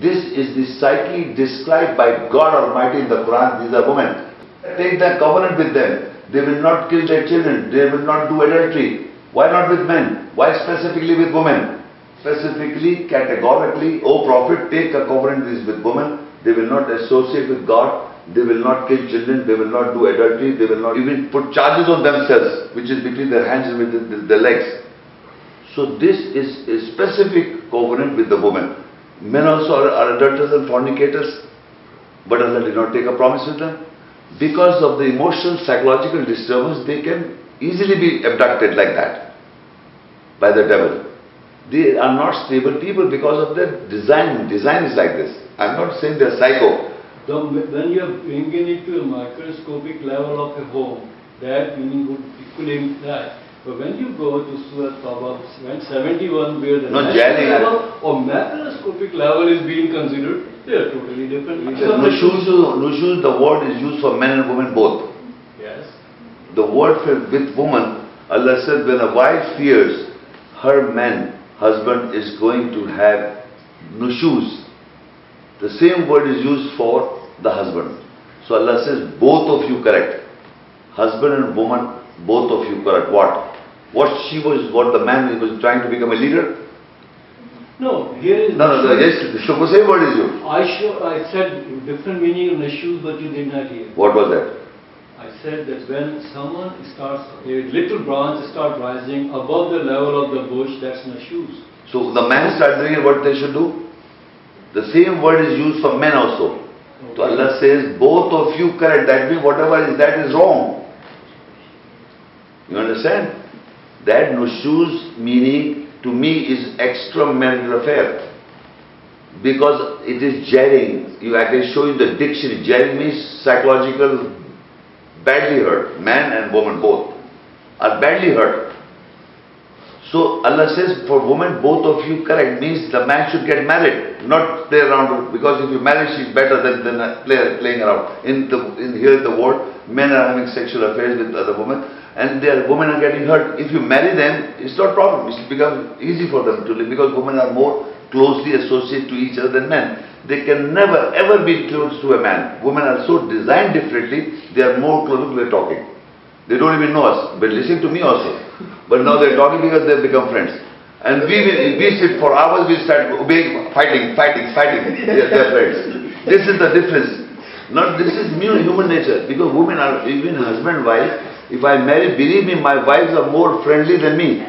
This is the psyche described by God Almighty in the Quran. These are women. Take the covenant with them. They will not kill their children. They will not do adultery. Why not with men? Why specifically with women? Specifically, categorically, O Prophet, take a covenant with women. They will not associate with God. They will not kill children. They will not do adultery. They will not even put charges on themselves, which is between their hands and with the- the- their legs. So this is a specific covenant with the woman. Men also are, are adulterers and fornicators, but Allah did not take a promise with them. Because of the emotional, psychological disturbance, they can easily be abducted like that by the devil. They are not stable people because of their design. Design is like this. I'm not saying they're psycho. The, when you are bringing it to a microscopic level of a home, that meaning would equally that. But when you go to Surah Tawbah, when 71, where the No, national jailing, I- level or macroscopic level is being considered, they are totally different. These are the- Nushuz, nushuz, the word is used for men and women both. Yes. The word for with woman, Allah said, when a wife fears her man, husband is going to have nushuz. The same word is used for the husband. So Allah says, both of you correct. Husband and woman, both of you correct. What? What she was, what the man was trying to become a leader? No, here is. No, no, no, yes, so the same word is used. I show, I said different meaning of shoes, but you did not hear. What was that? I said that when someone starts, a little branch start rising above the level of the bush, that's shoes. So the man starts doing what they should do. The same word is used for men also. So Allah says, both of you correct. That means whatever is that is wrong. You understand? That nushuz meaning to me is extramarital affair. Because it is jarring. You, I can show you the dictionary. Jarring means psychological, badly hurt. Man and woman both are badly hurt. So Allah says for women, both of you correct, means the man should get married, not play around, because if you marry, she's better than, than uh, play, playing around. In the, in here in the world, men are having sexual affairs with other women, and their women are getting hurt. If you marry them, it's not problem, it becomes easy for them to live, because women are more closely associated to each other than men. They can never ever be close to a man. Women are so designed differently, they are more close, we're talking. They don't even know us, but listen to me also. But now they're talking because they've become friends. And we, will- we sit for hours, we start fighting, fighting, fighting. They're, they're friends. This is the difference. Not, this is new human nature. Because women are, even husband, wife, if I marry, believe me, my wives are more friendly than me.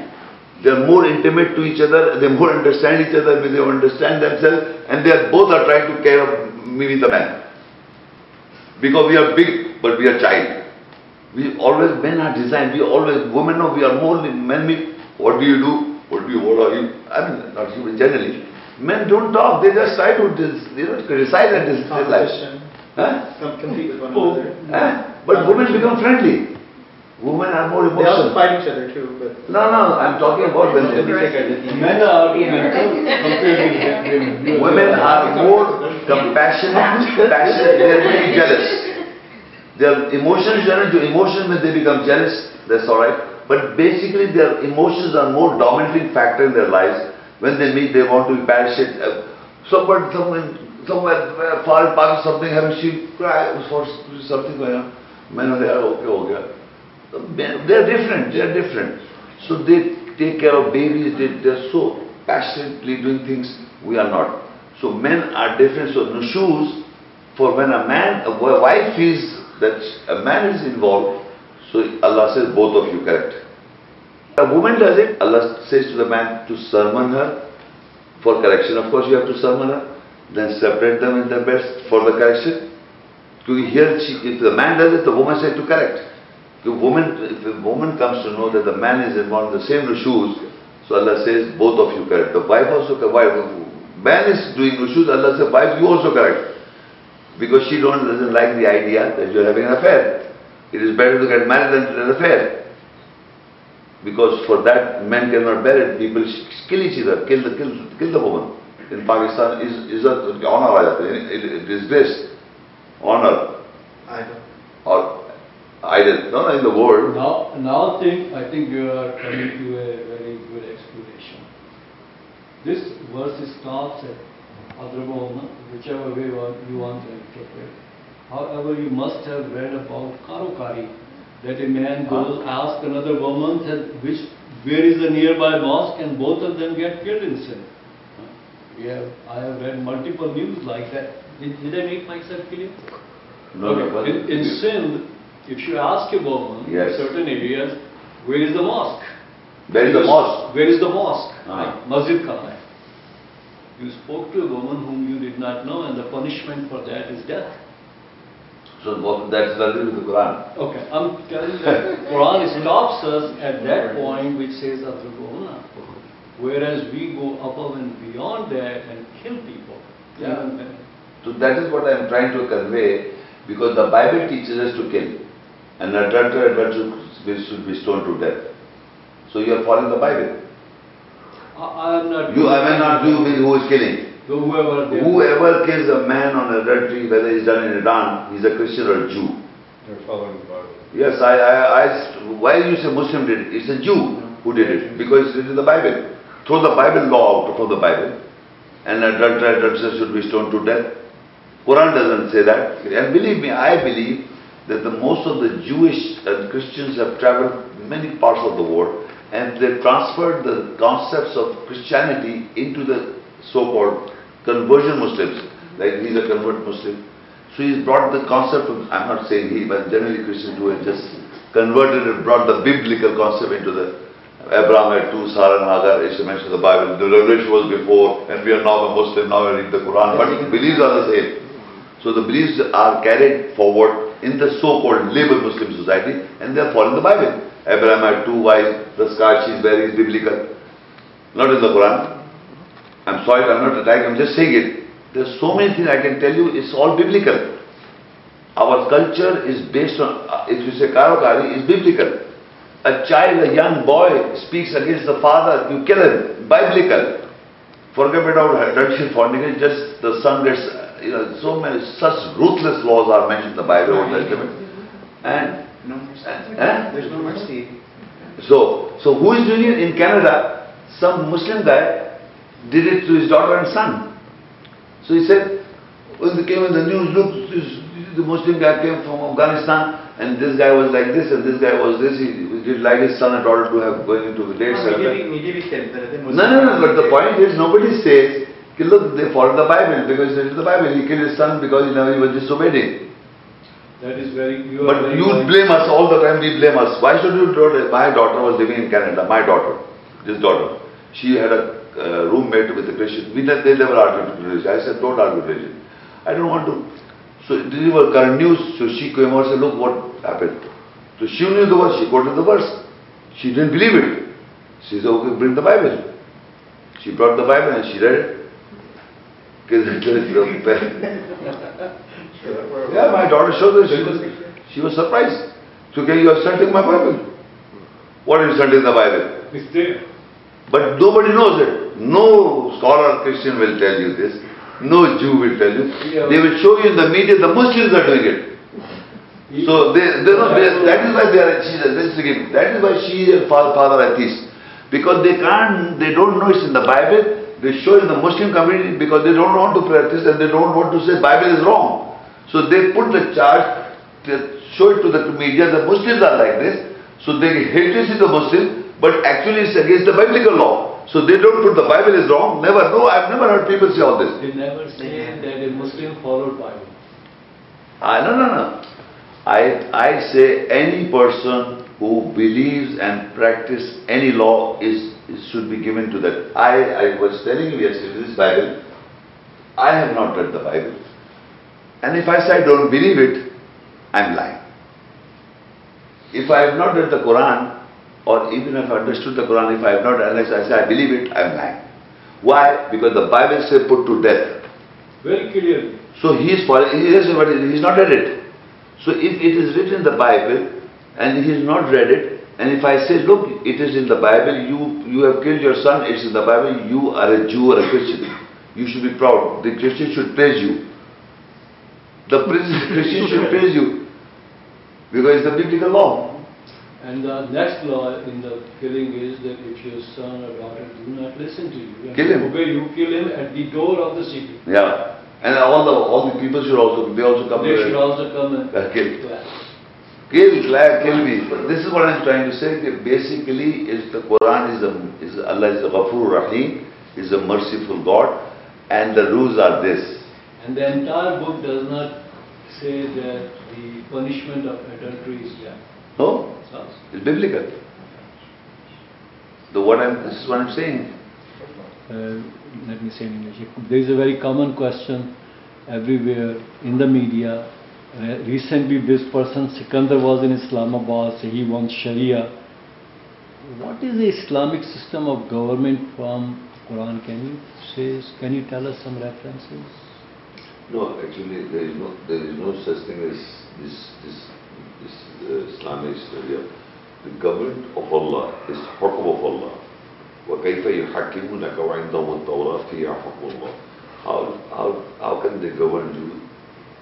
They're more intimate to each other, they more understand each other, they understand themselves, and they are both are trying to care of me with the man. Because we are big, but we are child. We always, men are designed, we always, women know we are more, men we, what do you do? What do you, what are you? I mean, not but generally. Men don't talk, they just try to, dis- you know, criticize and dis- life. Competition. Huh? Com- Compete with one Oh. another. Huh? But women become friendly. Women are more They also emotional. fight each other too, but. No, no, I'm talking about when they Men are argumentative compared with women. You are (laughs) Women are more compassionate, passionate, they are very jealous. Their emotions turn into emotions when they become jealous, that's alright. But basically their emotions are more dominating factor in their lives. When they meet, they want to be passionate. Uh, Somebody, someone, somewhere uh, far in Pakistan, something happened, she cried for something going on. Men are there, okay, okay. The men- They are different, they are different. So they take care of babies, they, they are so passionately doing things, we are not. So men are different, so nushuz, for when a man, a wife feels that a man is involved, so Allah says both of you correct. A woman does it, Allah says to the man to sermon her for correction. Of course you have to sermon her, then separate them in the best for the correction. To hear, she, if the man does it, the woman says to correct. The woman, if a woman comes to know that the man is in one of the same shoes, so Allah says, both of you correct. The wife also, the wife, man is doing nushuz, Allah says, wife, you also correct. Because she don't, doesn't like the idea that you're having an affair. It is better to get married than to have an affair. Because for that, men cannot bear it. People kill each other, kill the, kill, kill the woman. In Pakistan, is, is a honor, it is this honor. I don't or idol, no, no, in the world. Now, now think, I think you are coming to a very good explanation. This verse starts at Adrabona, whichever way you want to interpret. However, you must have read about Karokari, that a man goes, ah. ask another woman which, where is the nearby mosque and both of them get killed in sin. We have, I have read multiple news like that. Did, did I make myself clear? No, no, but- In, in Sindh, if you ask a woman in Yes. certain areas, where is the mosque? Where is the mosque? Where is the mosque? Ah. Masjid Khan hai. You spoke to a woman whom you did not know and the punishment for that is death. So that's nothing with the Quran. Okay, I'm telling you that the (laughs) Quran stops us at that point which says Adrabona. Whereas we go above and beyond that and kill people. Yeah. So that is what I am trying to convey, because the Bible teaches us to kill. An adulterer, adulterer should be stoned to death. So you are following the Bible. I, I am not. You, I may not do with who is killing. Whoever Whoever kills a man on adultery, whether he's done in Iran, he's a Christian or a Jew. They're following the Bible. Yes, I, I, I, why you say Muslim did it? It's a Jew who did it, because it's in the Bible. Throw the Bible law out from the Bible, and adulterer, adulteress should be stoned to death. Quran doesn't say that. And believe me, I believe that the most of the Jewish and Christians have traveled many parts of the world, and they transferred the concepts of Christianity into the so-called conversion Muslims. Like he's a convert Muslim. So he's brought the concept of, I'm not saying he, but generally Christians do it, just converted and brought the biblical concept into the, Abraham had two, Sarah and Hagar, it's mentioned in the Bible, the revelation was before, and we are now a Muslim, now we read the Quran, but beliefs are the same. So the beliefs are carried forward in the so-called label Muslim society, and they are following the Bible. Abraham had two wives, the scar she's wearing is biblical, not in the Quran. I'm sorry, I'm not attacking, I'm just saying it. There's so many things I can tell you, it's all biblical. Our culture is based on, uh, if you say Karokari, is biblical. a child, a young boy speaks against the father, you kill him, biblical. Forget about adultery, fornication, just the son gets, you know, so many such ruthless laws are mentioned in the Bible, Old Testament. And no mercy. Eh? There's no mercy. So, so who is doing it in Canada? Some Muslim guy did it to his daughter and son. So he said, when they came in the news, look, this, the Muslim guy came from Afghanistan, and this guy was like this, and this guy was this. He did like his son and daughter to have going into the dates. No, no, no, but the point is, nobody says "Ki, look, they followed the Bible because it is the Bible. He killed his son because you know, he was disobeying. him." That is very, you But very. you blame us all the time, we blame us. Why should you do it? My daughter was living in Canada, my daughter, this daughter. She had a uh, roommate with a Christian. We, they never argued with religion. I said, don't argue with religion. I don't want to. So this was current news. So she came out and said, look what happened. So she knew the verse. She quoted the verse. She didn't believe it. She said, okay, bring the Bible. She brought the Bible and she read it. Yeah, my daughter showed us. She was, she was surprised. So, okay, you are studying my Bible. What is are you studying the Bible? It's there. But nobody knows it. No scholar Christian will tell you this. No Jew will tell you. Yeah. They will show you in the media the Muslims are doing it. So they, they know, they, that is why they are, she, this is again, that is why she and father, father are atheists. Because they can't, they don't know it's in the Bible, they show in the Muslim community because they don't want to practice and they don't want to say Bible is wrong. So they put the charge, they show it to the media, the Muslims are like this, so they hate to see the Muslim, but actually it's against the biblical law. So they don't put the Bible is wrong, never, no, I've never heard people say all this. They never say that a Muslim followed Bible. Ah, no, no, no. I, I say any person who believes and practice any law is- should be given to that. I, I was telling you yesterday, this Bible, I have not read the Bible. And if I say I don't believe it, I'm lying. If I have not read the Quran, or even if I understood the Quran, if I have not analyzed, I say I believe it, I'm lying. Why? Because the Bible says put to death. Very clearly. So he is following, he is, he's not read it. So if it is written in the Bible and he has not read it, and if I say, look, it is in the Bible, you, you have killed your son, it's in the Bible, you are a Jew or a Christian. You should be proud. The Christian should praise you. The (laughs) Christian should praise you. Because it's the biblical law. And the next law in the killing is that if your son or daughter do not listen to you Kill him. obey you, kill him at the door of the city. Yeah. And all the, all the people should also, they also come They should also come and Uh, kill. clap. Kill, clap, kill me. But this is what I'm trying to say. that Basically, is the Quran is a, is Allah is a Ghafur Rahim, is a merciful God, and the rules are this. And the entire book does not say that the punishment of adultery is death. No, So, it's biblical. The what I'm, this is what I'm saying. uh, let me say in English. There is a very common question everywhere in the media. Uh, recently, this person, Sikandar, was in Islamabad, so he wants Sharia. What is the Islamic system of government from Quran? Can you say, can you tell us some references? No, actually, there is no, there is no such thing as this, this, this uh, Islamic Sharia. The government of Allah is Hukum of Allah. وكيف يحكمونك وعندهم التوراة فيها حكم الله. How, how, how can they govern you?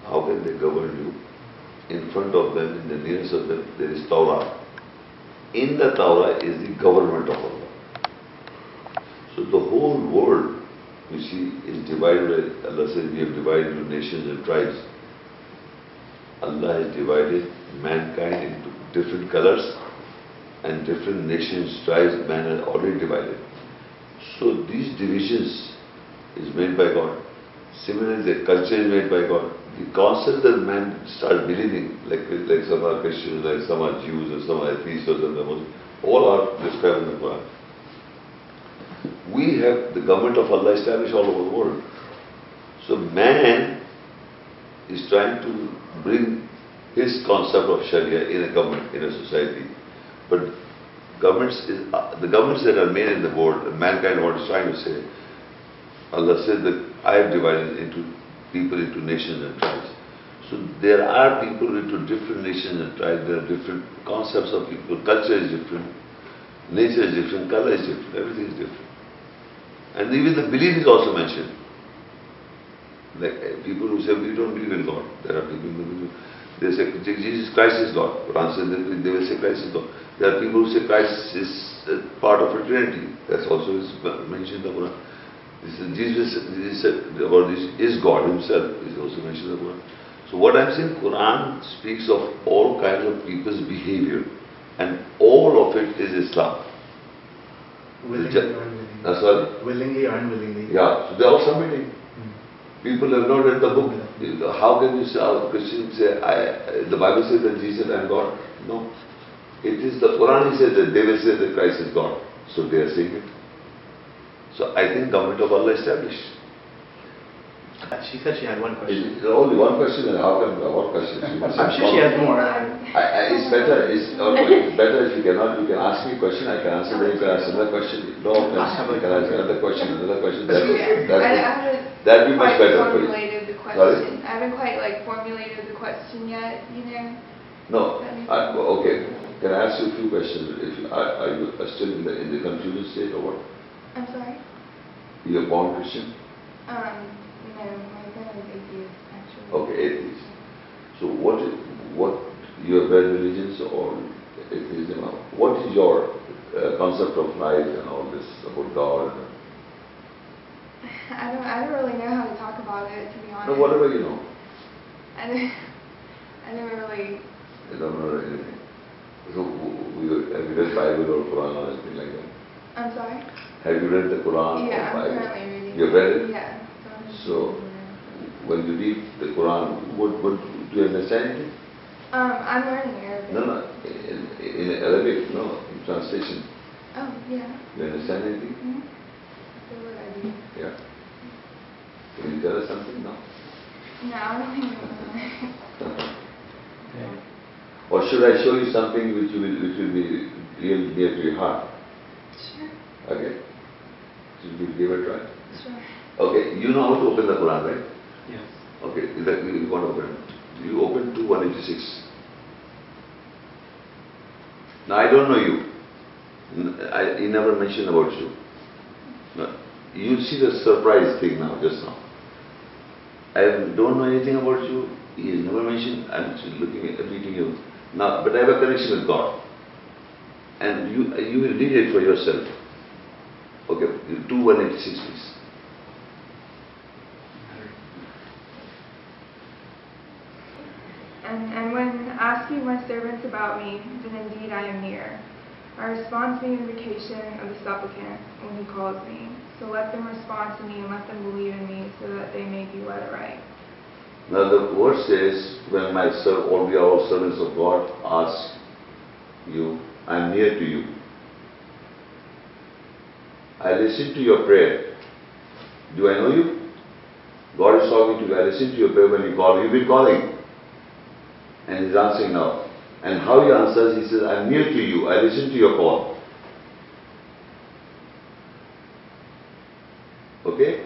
how can they govern you? In front of them, in the nearest of them, there is Torah. In the Torah is the government of Allah. So the whole world, you see, is divided. Allah says we have divided into nations and tribes. Allah has divided mankind into different colors and different nations, tribes, man has already divided. So these divisions is made by God. Similarly, the culture is made by God. The concept that man starts believing, like, like some are Christians, like some are Jews, or some are atheists, or some are Muslims, all are described in the Quran. We have the government of Allah established all over the world. So man is trying to bring his concept of Sharia in a government, in a society. But governments, is, uh, the governments that are made in the world, mankind what is trying to say, Allah said that I have divided into people into nations and tribes. So there are people into different nations and tribes, there are different concepts of people, culture is different, nature is different, color is different, everything is different. And even the belief is also mentioned. Like uh, people who say we don't believe in God, there are people who believe, they say Jesus Christ is God. Quran they will say Christ is God. There are people who say Christ is part of a Trinity. That's also mentioned in the Quran. This is, Jesus, Jesus said about this is God Himself is also mentioned Quran. So what I'm saying, Quran speaks of all kinds of people's behavior, and all of it is Islam. Willingly or unwillingly. That's all. Willingly or unwillingly. Yeah, so they're all submitting. Mm. People have not read the book. How can you say, how Christians say, I, the Bible says that Jesus and God? No. It is the Quran he says that they will say that Christ is God. So they are saying it. So I think government of Allah established. Uh, She said she had one question. It's only one question and how come, what question? She I'm have sure she has more. I, I, it's better, it's, uh, it's better if you cannot, you can ask me a question, I can answer, then you can ask another question. No, I have a- you can ask another question, another question, that, Yeah, that, I haven't that'd be much quite better for you. formulated the Sorry? question. I haven't quite like formulated the question yet, you know? No, I, well, okay, can I ask you a few questions? If you, are, are you still in the, in the confusion state or what? I'm sorry? You're born Christian? Um, no, my dad is atheist, actually. Okay, atheist. So what, is- what, you have religions or atheism? What is your uh, concept of life and all this about God? (laughs) I don't, I don't really know how to talk about it, to be honest. No, whatever you know, I don't, (laughs) I never really, you don't know anything. So, have you read Bible or Quran or anything like that? I'm sorry? Have you read the Quran Yeah, or I'm Bible? currently reading. You've read it? Yeah. so I'm just So, reading it. when you read the Quran, what, what, do you understand anything? Um, I'm learning Arabic. No, no, in, in Arabic, no, in translation. Oh, yeah. You understand anything? Mm-hmm. So what I do. Yeah. Can you tell us something now? No, I don't think I'm (laughs) Or should I show you something which will, which will be real near to your heart? Sure, Okay? Should we give it a try? sure. Okay, you know how to open the Quran, right? Yes. Okay, that you want to open it. You open to 186. Now I don't know you. N- I, he never mentioned about you. No, You'll see the surprise thing now, just now. I don't know anything about you. He has never mentioned. I'm still looking at meeting you now, but I have a connection with God, and you you will read it for yourself. Okay, you do 186, please. And, and when asking my servants about me, then indeed I am near. I respond to the invocation of the supplicant when he calls me. So let them respond to me and let them believe in me so that they may be led aright. Now the verse says, when my serv, all we are all servants of God, ask you, I am near to you. I listen to your prayer. Do I know you? God is talking to you. I listen to your prayer when you call. You've been calling. And He's answering now. And how He answers, He says, I am near to you. I listen to your call. Okay?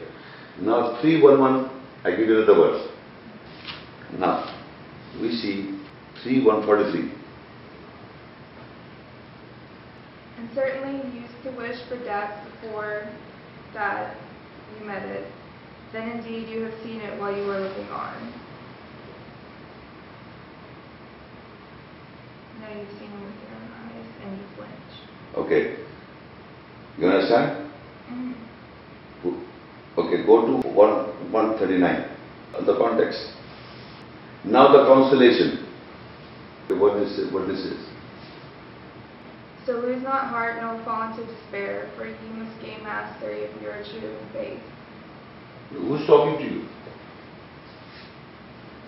Now 311, I give you another verse. Now, we see 3143. And certainly used to wish for death before that you met it. Then indeed you have seen it while you were looking on. Now you've seen it with your own eyes and you flinch. Okay. You understand? Mhm. Okay, go to 1, 139, uh, the context. Now the consolation. What this, is- what this is. So lose not heart nor fall into despair, for you must gain mastery of your true faith. Who's talking to you?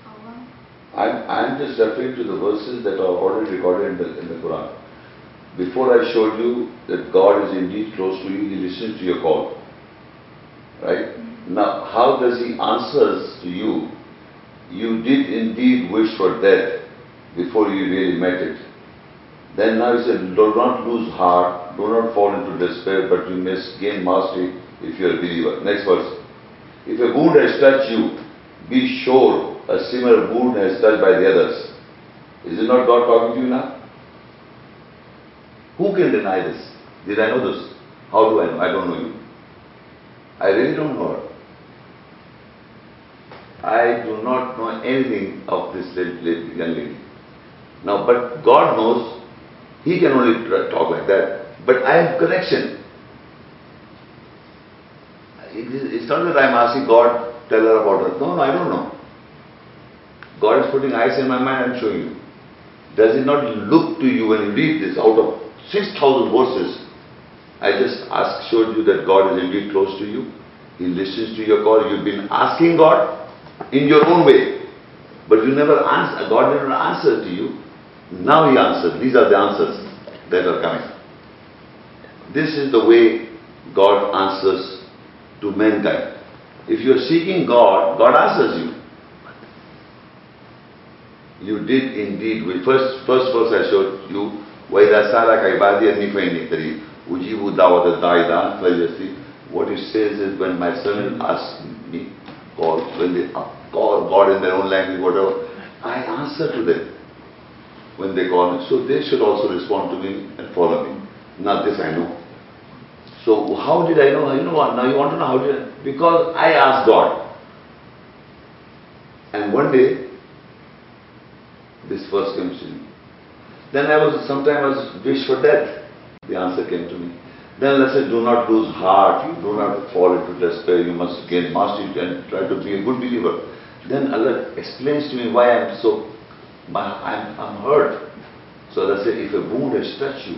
Allah. I'm, I'm just referring to the verses that are already recorded in the, in the Quran. Before I showed you that God is indeed close to you, He listens to your call. Right? Mm-hmm. Now, how does He answers to you? You did indeed wish for death before you really met it. Then now He said, do not lose heart, do not fall into despair, but you must gain mastery if you are a believer. Next verse. If a wound has touched you, be sure a similar wound has touched by the others. Is it not God talking to you now? Who can deny this? Did I know this? How do I know? I don't know you. I really don't know her. I do not know anything of this young lady. Now, but God knows, He can only talk like that. But I have connection. It is, not that I'm asking God, tell her about her. No, no, I don't know. God is putting eyes in my mind, I'm showing you. Does it not look to you when you read this out of 6,000 verses? I just asked, showed you that God is indeed close to you. He listens to your call. You've been asking God in your own way. But you never answer, God never answered to you. Now he answered. These are the answers that are coming. This is the way God answers to mankind. If you are seeking God, God answers you. You did indeed. We first first verse I showed you. Vaidasara Kaibadi Nifenditari What it says is when my servant asks me, called, when they call God in their own language, whatever, I answer to them when they call me. So they should also respond to me and follow me. Not this I know. So how did I know? You know what? Now you want to know how did I? Because I asked God. And one day, this verse comes to me. Then I was, sometimes I was wish for death. The answer came to me. Then I said, do not lose heart, you do not fall into despair, you must gain mastery and try to be a good believer. Then Allah explains to me why I'm so, my, I'm, I'm hurt. So Allah said, if a wound has touched you,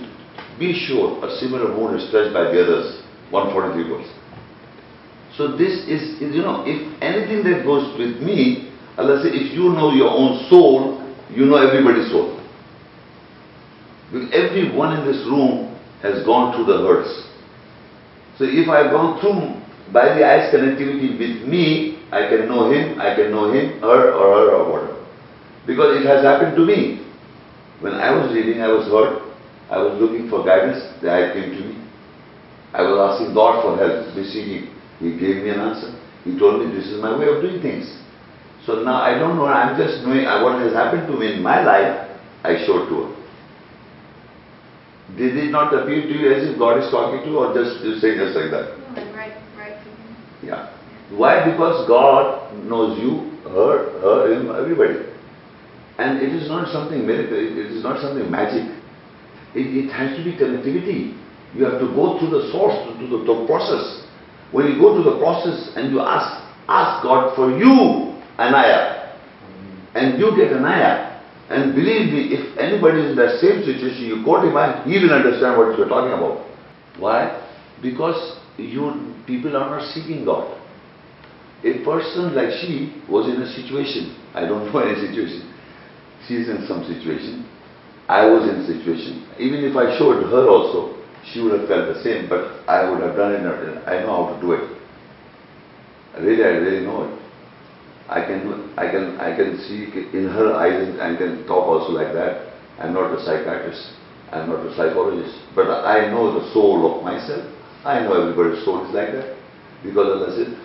be sure a similar wound is touched by the others. 143 verse. So this is, you know, if anything that goes with me, Allah said, if you know your own soul, you know everybody's soul. Because everyone in this room has gone through the hurts. So if I've gone through by the eyes connectivity with me, I can know him, I can know him, her or her or whatever. Because it has happened to me. When I was reading, I was hurt. I was looking for guidance. The eye came to me. I was asking God for help, beseeching. He gave me an answer. He told me this is my way of doing things. So now I don't know, I'm just knowing uh, what has happened to me in my life, I showed to her. Did it not appear to you as if God is talking to you or just you saying just like that? Right, right to him. Yeah. Why? Because God knows you, her, her, him, everybody. And it is not something miracle, it is not something magic. It, it has to be connectivity. You have to go through the source, to, the, the process. When you go to the process and you ask, ask God for you, Anaya, and you get Anaya. And believe me, if anybody is in that same situation, you quote him, he will understand what you're talking about. Why? Because you people are not seeking God. A person like she was in a situation, I don't know (laughs) any situation, she's in some situation, I was in situation. Even if I showed her also, she would have felt the same, but I would have done it, I know how to do it. Really, I really know it. I can, I can, I can see in her eyes and can talk also like that. I'm not a psychiatrist, I'm not a psychologist, but I know the soul of myself. I know everybody's soul is like that. Because Allah said,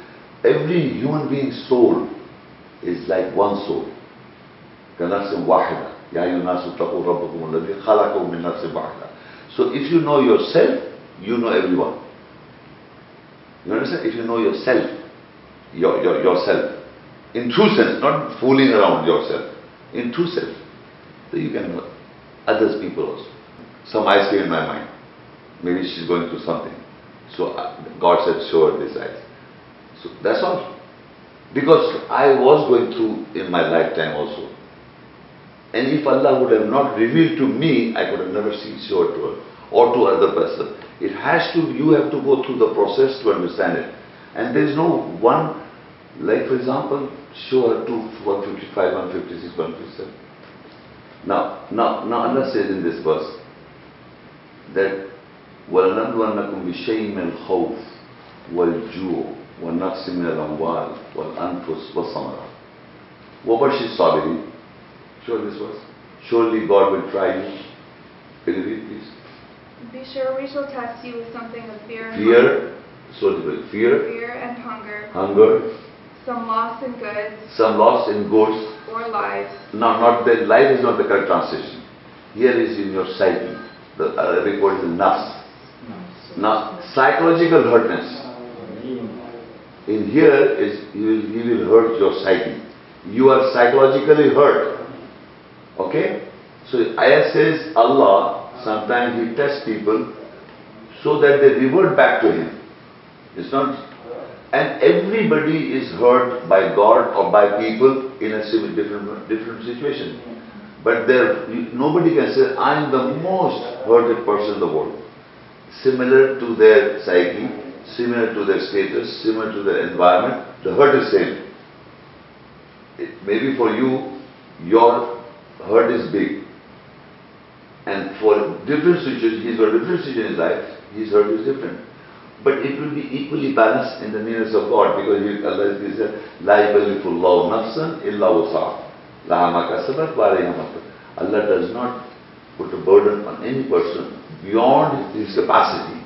every human being's soul is like one soul. كنفس واحدة يا أيها الناس اتقوا ربكم الذي خلقكم من نفس واحدة. So if you know yourself, you know everyone. You understand? If you know yourself, your, your, yourself, in true sense, not fooling around yourself, in true sense, then you can know others people also. Some eyes came in my mind. Maybe she's going through something. So uh, God said, show her this eyes. So that's all. Because I was going through in my lifetime also. And if Allah would have not revealed to me, I could have never seen showed to her or to other person. It has to, you have to go through the process to understand it. And there is no one, like for example, show her to 155, 156, 157. Now, now, now Allah says in this verse that وَلَنَبْلُوَنَّكُمْ بِشَيْءٍ مِنَ الْخَوْفِ وَالْجُوعِ وَالنَّقْصِ مِنَ الْأَمْوَالِ وَالْأَنفُسِ وَالثَّمَرَاتِ وَبَشِّرِ الصَّابِرِينَ Sure this verse. Surely God will try you. Can you read please? Be sure we shall test you with something of fear and Fear, so the fear, fear and hunger, hunger, some loss in goods some loss in goods. or lives, No, not the, life is not the correct translation. Here is in your psyche. The Arabic word is nafs. Now, psychological hurtness. In here is, will, he will hurt your psyche. You are psychologically hurt. Okay? So ayah says Allah, sometimes He tests people so that they revert back to Him. It's not, and everybody is hurt by God or by people in a different, different situation. But there, nobody can say, I am the most hurted person in the world. Similar to their psyche, similar to their status, similar to their environment, the hurt is same. It- Maybe for you, your hurt is big. And for different situations, he's got different situation in his life, his hurt is different. But it will be equally balanced in the nearness of God because he, Allah is La yukallifu Allahu nafsan illa wus'aha. Laha ma kasabat wa alayha ma kasabat." Allah does not put a burden on any person beyond his capacity.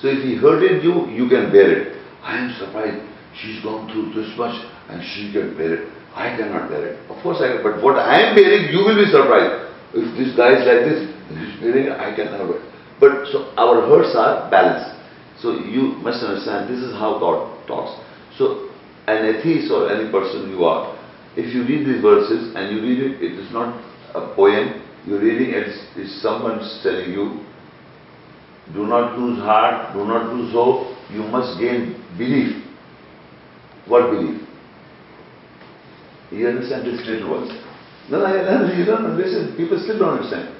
So if he hurted you, you can bear it. I am surprised, she's gone through this much and she can bear it. I cannot bear it. Of course I can, but what I am bearing, you will be surprised. If this guy is like this, he's bearing I cannot bear it. But so our hurts are balanced. So you must understand, this is how God talks. So an atheist or any person you are, if you read these verses and you read it, it is not a poem, you're reading it, it's someone's telling you, do not lose heart, do not lose hope, you must gain belief. What belief? You understand this little words? No, no, no, you don't listen, people still don't understand.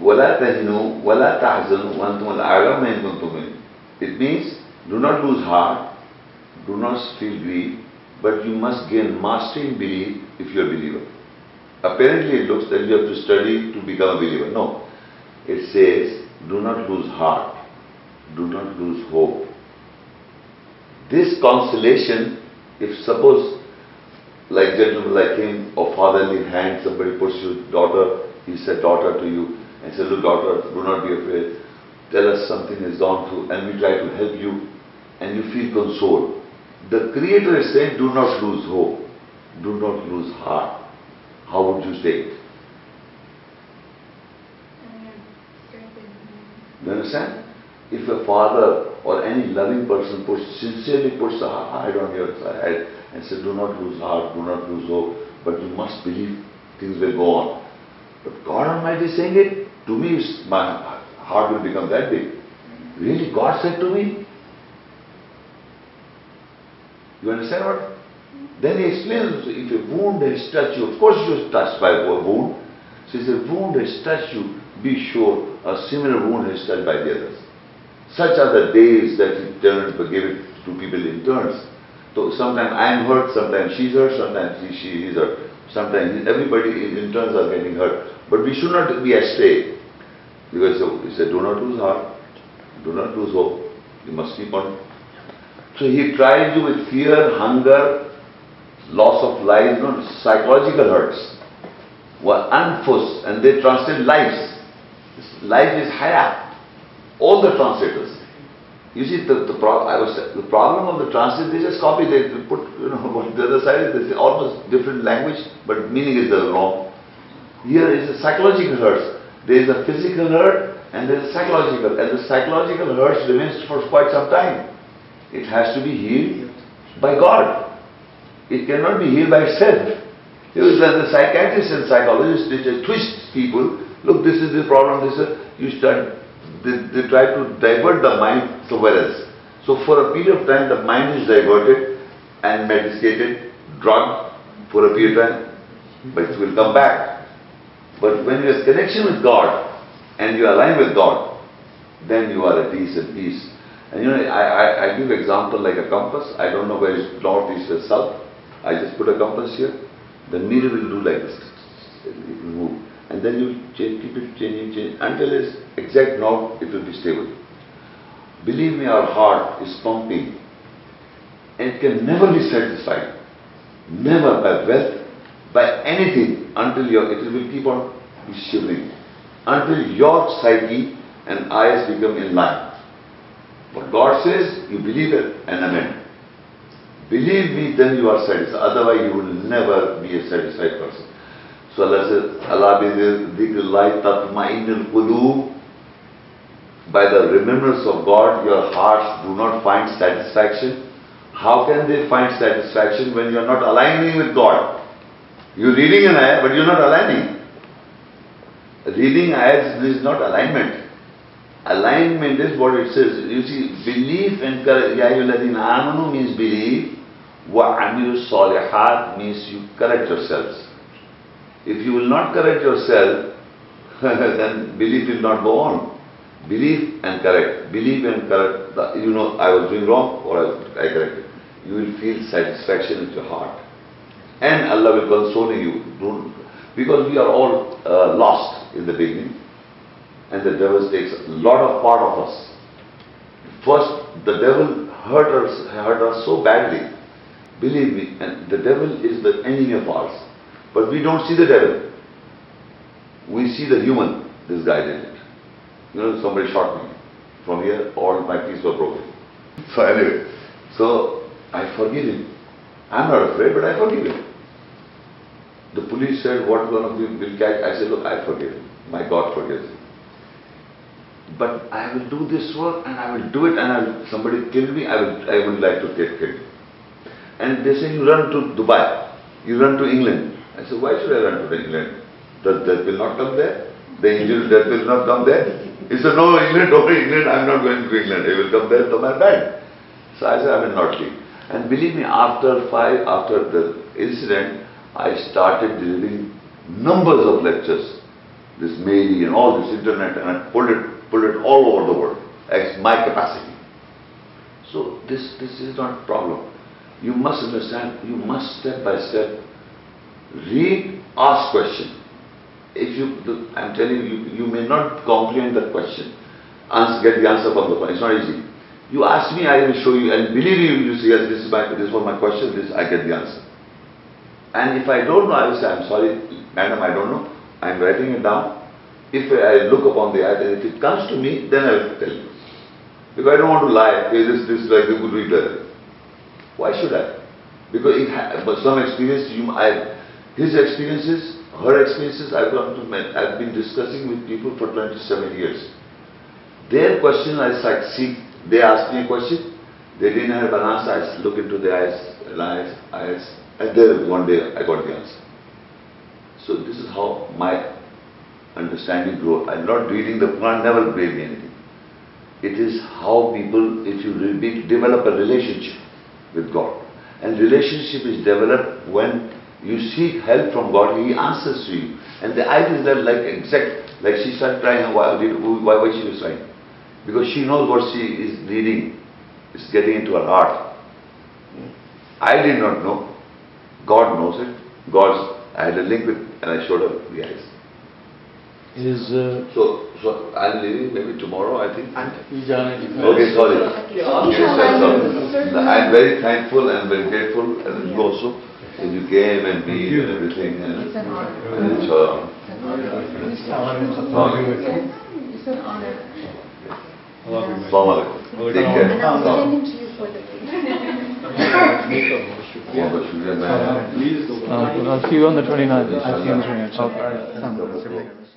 وَلَا تَهِنُوا وَلَا تَحْزَنُوا وَأَنْتُمُ الْأَعْلَوْنَ إِن كُنتُم مُؤْمِنِينَ It means, do not lose heart, do not feel grief, but you must gain mastery in belief if you are a believer. Apparently it looks that you have to study to become a believer. No. It says, do not lose heart, do not lose hope. This consolation, if suppose, like gentlemen like him, or fatherly hand, somebody puts your daughter, he said daughter to you, and said, look daughter, do not be afraid, tell us something has gone through, and we try to help you, and you feel consoled. The Creator is saying, do not lose hope, do not lose heart. How would you say it? You understand? If a father or any loving person puts, sincerely puts a hand on your head and says, do not lose heart, do not lose hope, but you must believe things will go on. But God Almighty is saying it, to me, my heart will become that big. Really, God said to me? You understand what? Then he explains, if a wound has touched you, of course you are touched by a wound. So if a wound has touched you, be sure a similar wound has touched by the others. Such are the days that he turns, but give it to people in turns. So sometimes I am hurt, sometimes she's hurt, sometimes he, she is hurt. Sometimes everybody in, turns are getting hurt. But we should not be astray. Because he said, do not lose heart, do not lose hope. You must keep on. So he tries you with fear, hunger, loss of life, you know, psychological hurts. Were anfus, and they translate lives. Life is hayat. All the translators. You see, the, the, pro- I was, the problem of the translate, they just copy, they put, you know, (laughs) what the other side is, they almost different language, but meaning is the wrong. Here is a psychological hurt. There is a physical hurt and there is a psychological. And the psychological hurt remains for quite some time. It has to be healed by God. It cannot be healed by itself. You know, the, the psychiatrists and psychologists, they just twist people. Look, this is the problem, this is, you start, they, they try to divert the mind somewhere else. So for a period of time, the mind is diverted and medicated, drugged for a period of time, but it will come back. But when you have connection with God and you align with God, then you are at peace and peace. And you know, I, I, I give example like a compass. I don't know where is north, east, or south. I just put a compass here. The needle will do like this. It will move. And then you change, keep it changing, changing until it's exact north, it will be stable. Believe me, our heart is pumping. And it can never be satisfied. Never by wealth, by anything until your, it will keep on shivering. Until your psyche and eyes become in line. What God says, you believe it and amen. Believe me, then you are satisfied. Otherwise, you will never be a satisfied person. So Allah says, Allah bi dhikrillahi tatma'innul quloob. By the remembrance of God, your hearts do not find satisfaction. How can they find satisfaction when you are not aligning with God? You're reading an ayah, but you're not aligning. Reading ayahs is not alignment. Alignment is what it says. You see, belief and correct. Ya means believe. Wa amilu salihat means you correct yourselves. If you will not correct yourself, (laughs) then belief will not go on. Believe and correct. Believe and correct. The- You know, I was doing wrong or I I corrected. You will feel satisfaction with your heart. And Allah will console you. Don't, because we are all uh, lost in the beginning. And the devil takes a lot of part of us. First, the devil hurt us, hurt us so badly. Believe me, and the devil is the enemy of ours. But we don't see the devil. We see the human, this guy did it. You know, somebody shot me. From here, all my teeth were broken. (laughs) So anyway, so I forgive him. I'm not afraid, but I forgive him. The police said, what one of you will catch? I said, look, I forgive him. My God forgives him. But I will do this work and I will do it and I will, somebody kill me, I will, I would like to get killed. And they say, you run to Dubai, you run to England. I said, why should I run to England? Does death will not come there? The angel death will not come there? He said, no, England, over England, I'm not going to England. He will come there to my bed. So I said, I will not leave. And believe me, after five, after the incident, I started delivering numbers of lectures, this mail and all this internet, and I pulled it, pulled it all over the world, as my capacity. So this, this is not a problem. You must understand, you must step by step read, ask question. If you, I'm telling you, you may not comprehend the question, answer, get the answer from the question, it's not easy. You ask me, I will show you, and believe you, you say, yes, this is my, this was my question, this, I get the answer. And if I don't know, I will say, I'm sorry, madam, I don't know, I'm writing it down. If I look upon the ayat, and if it comes to me, then I will tell you. Because I don't want to lie, okay, this, this, like, the good read that. Why should I? Because it ha- some experience, you, I, his experiences, her experiences, I've to, met- I've been discussing with people for 27 years. Their question, I see, they ask me a question, they didn't have an answer, I look into their eyes, eyes, eyes, and there one day I got the answer. So this is how my understanding grew. I'm not reading the Quran, never gave me anything. It is how people, if you develop a relationship with God. And relationship is developed when you seek help from God, He answers to you. And the idea is that like exact, like she started crying, why, did- why, why she was crying? Because she knows what she is reading, It's getting into her heart. I did not know. God knows it. God's, I had a link with, and I showed her the eyes. Is, uh, So, so I'm leaving maybe tomorrow, I think. Vijayanagar. Okay, sorry. Yes, I'm sorry. I'm very thankful and very grateful and you also, and you gave and me and everything. And, it's an honor. And it's, um, you. I'll see you on the 29th. I'll see you on the 29th.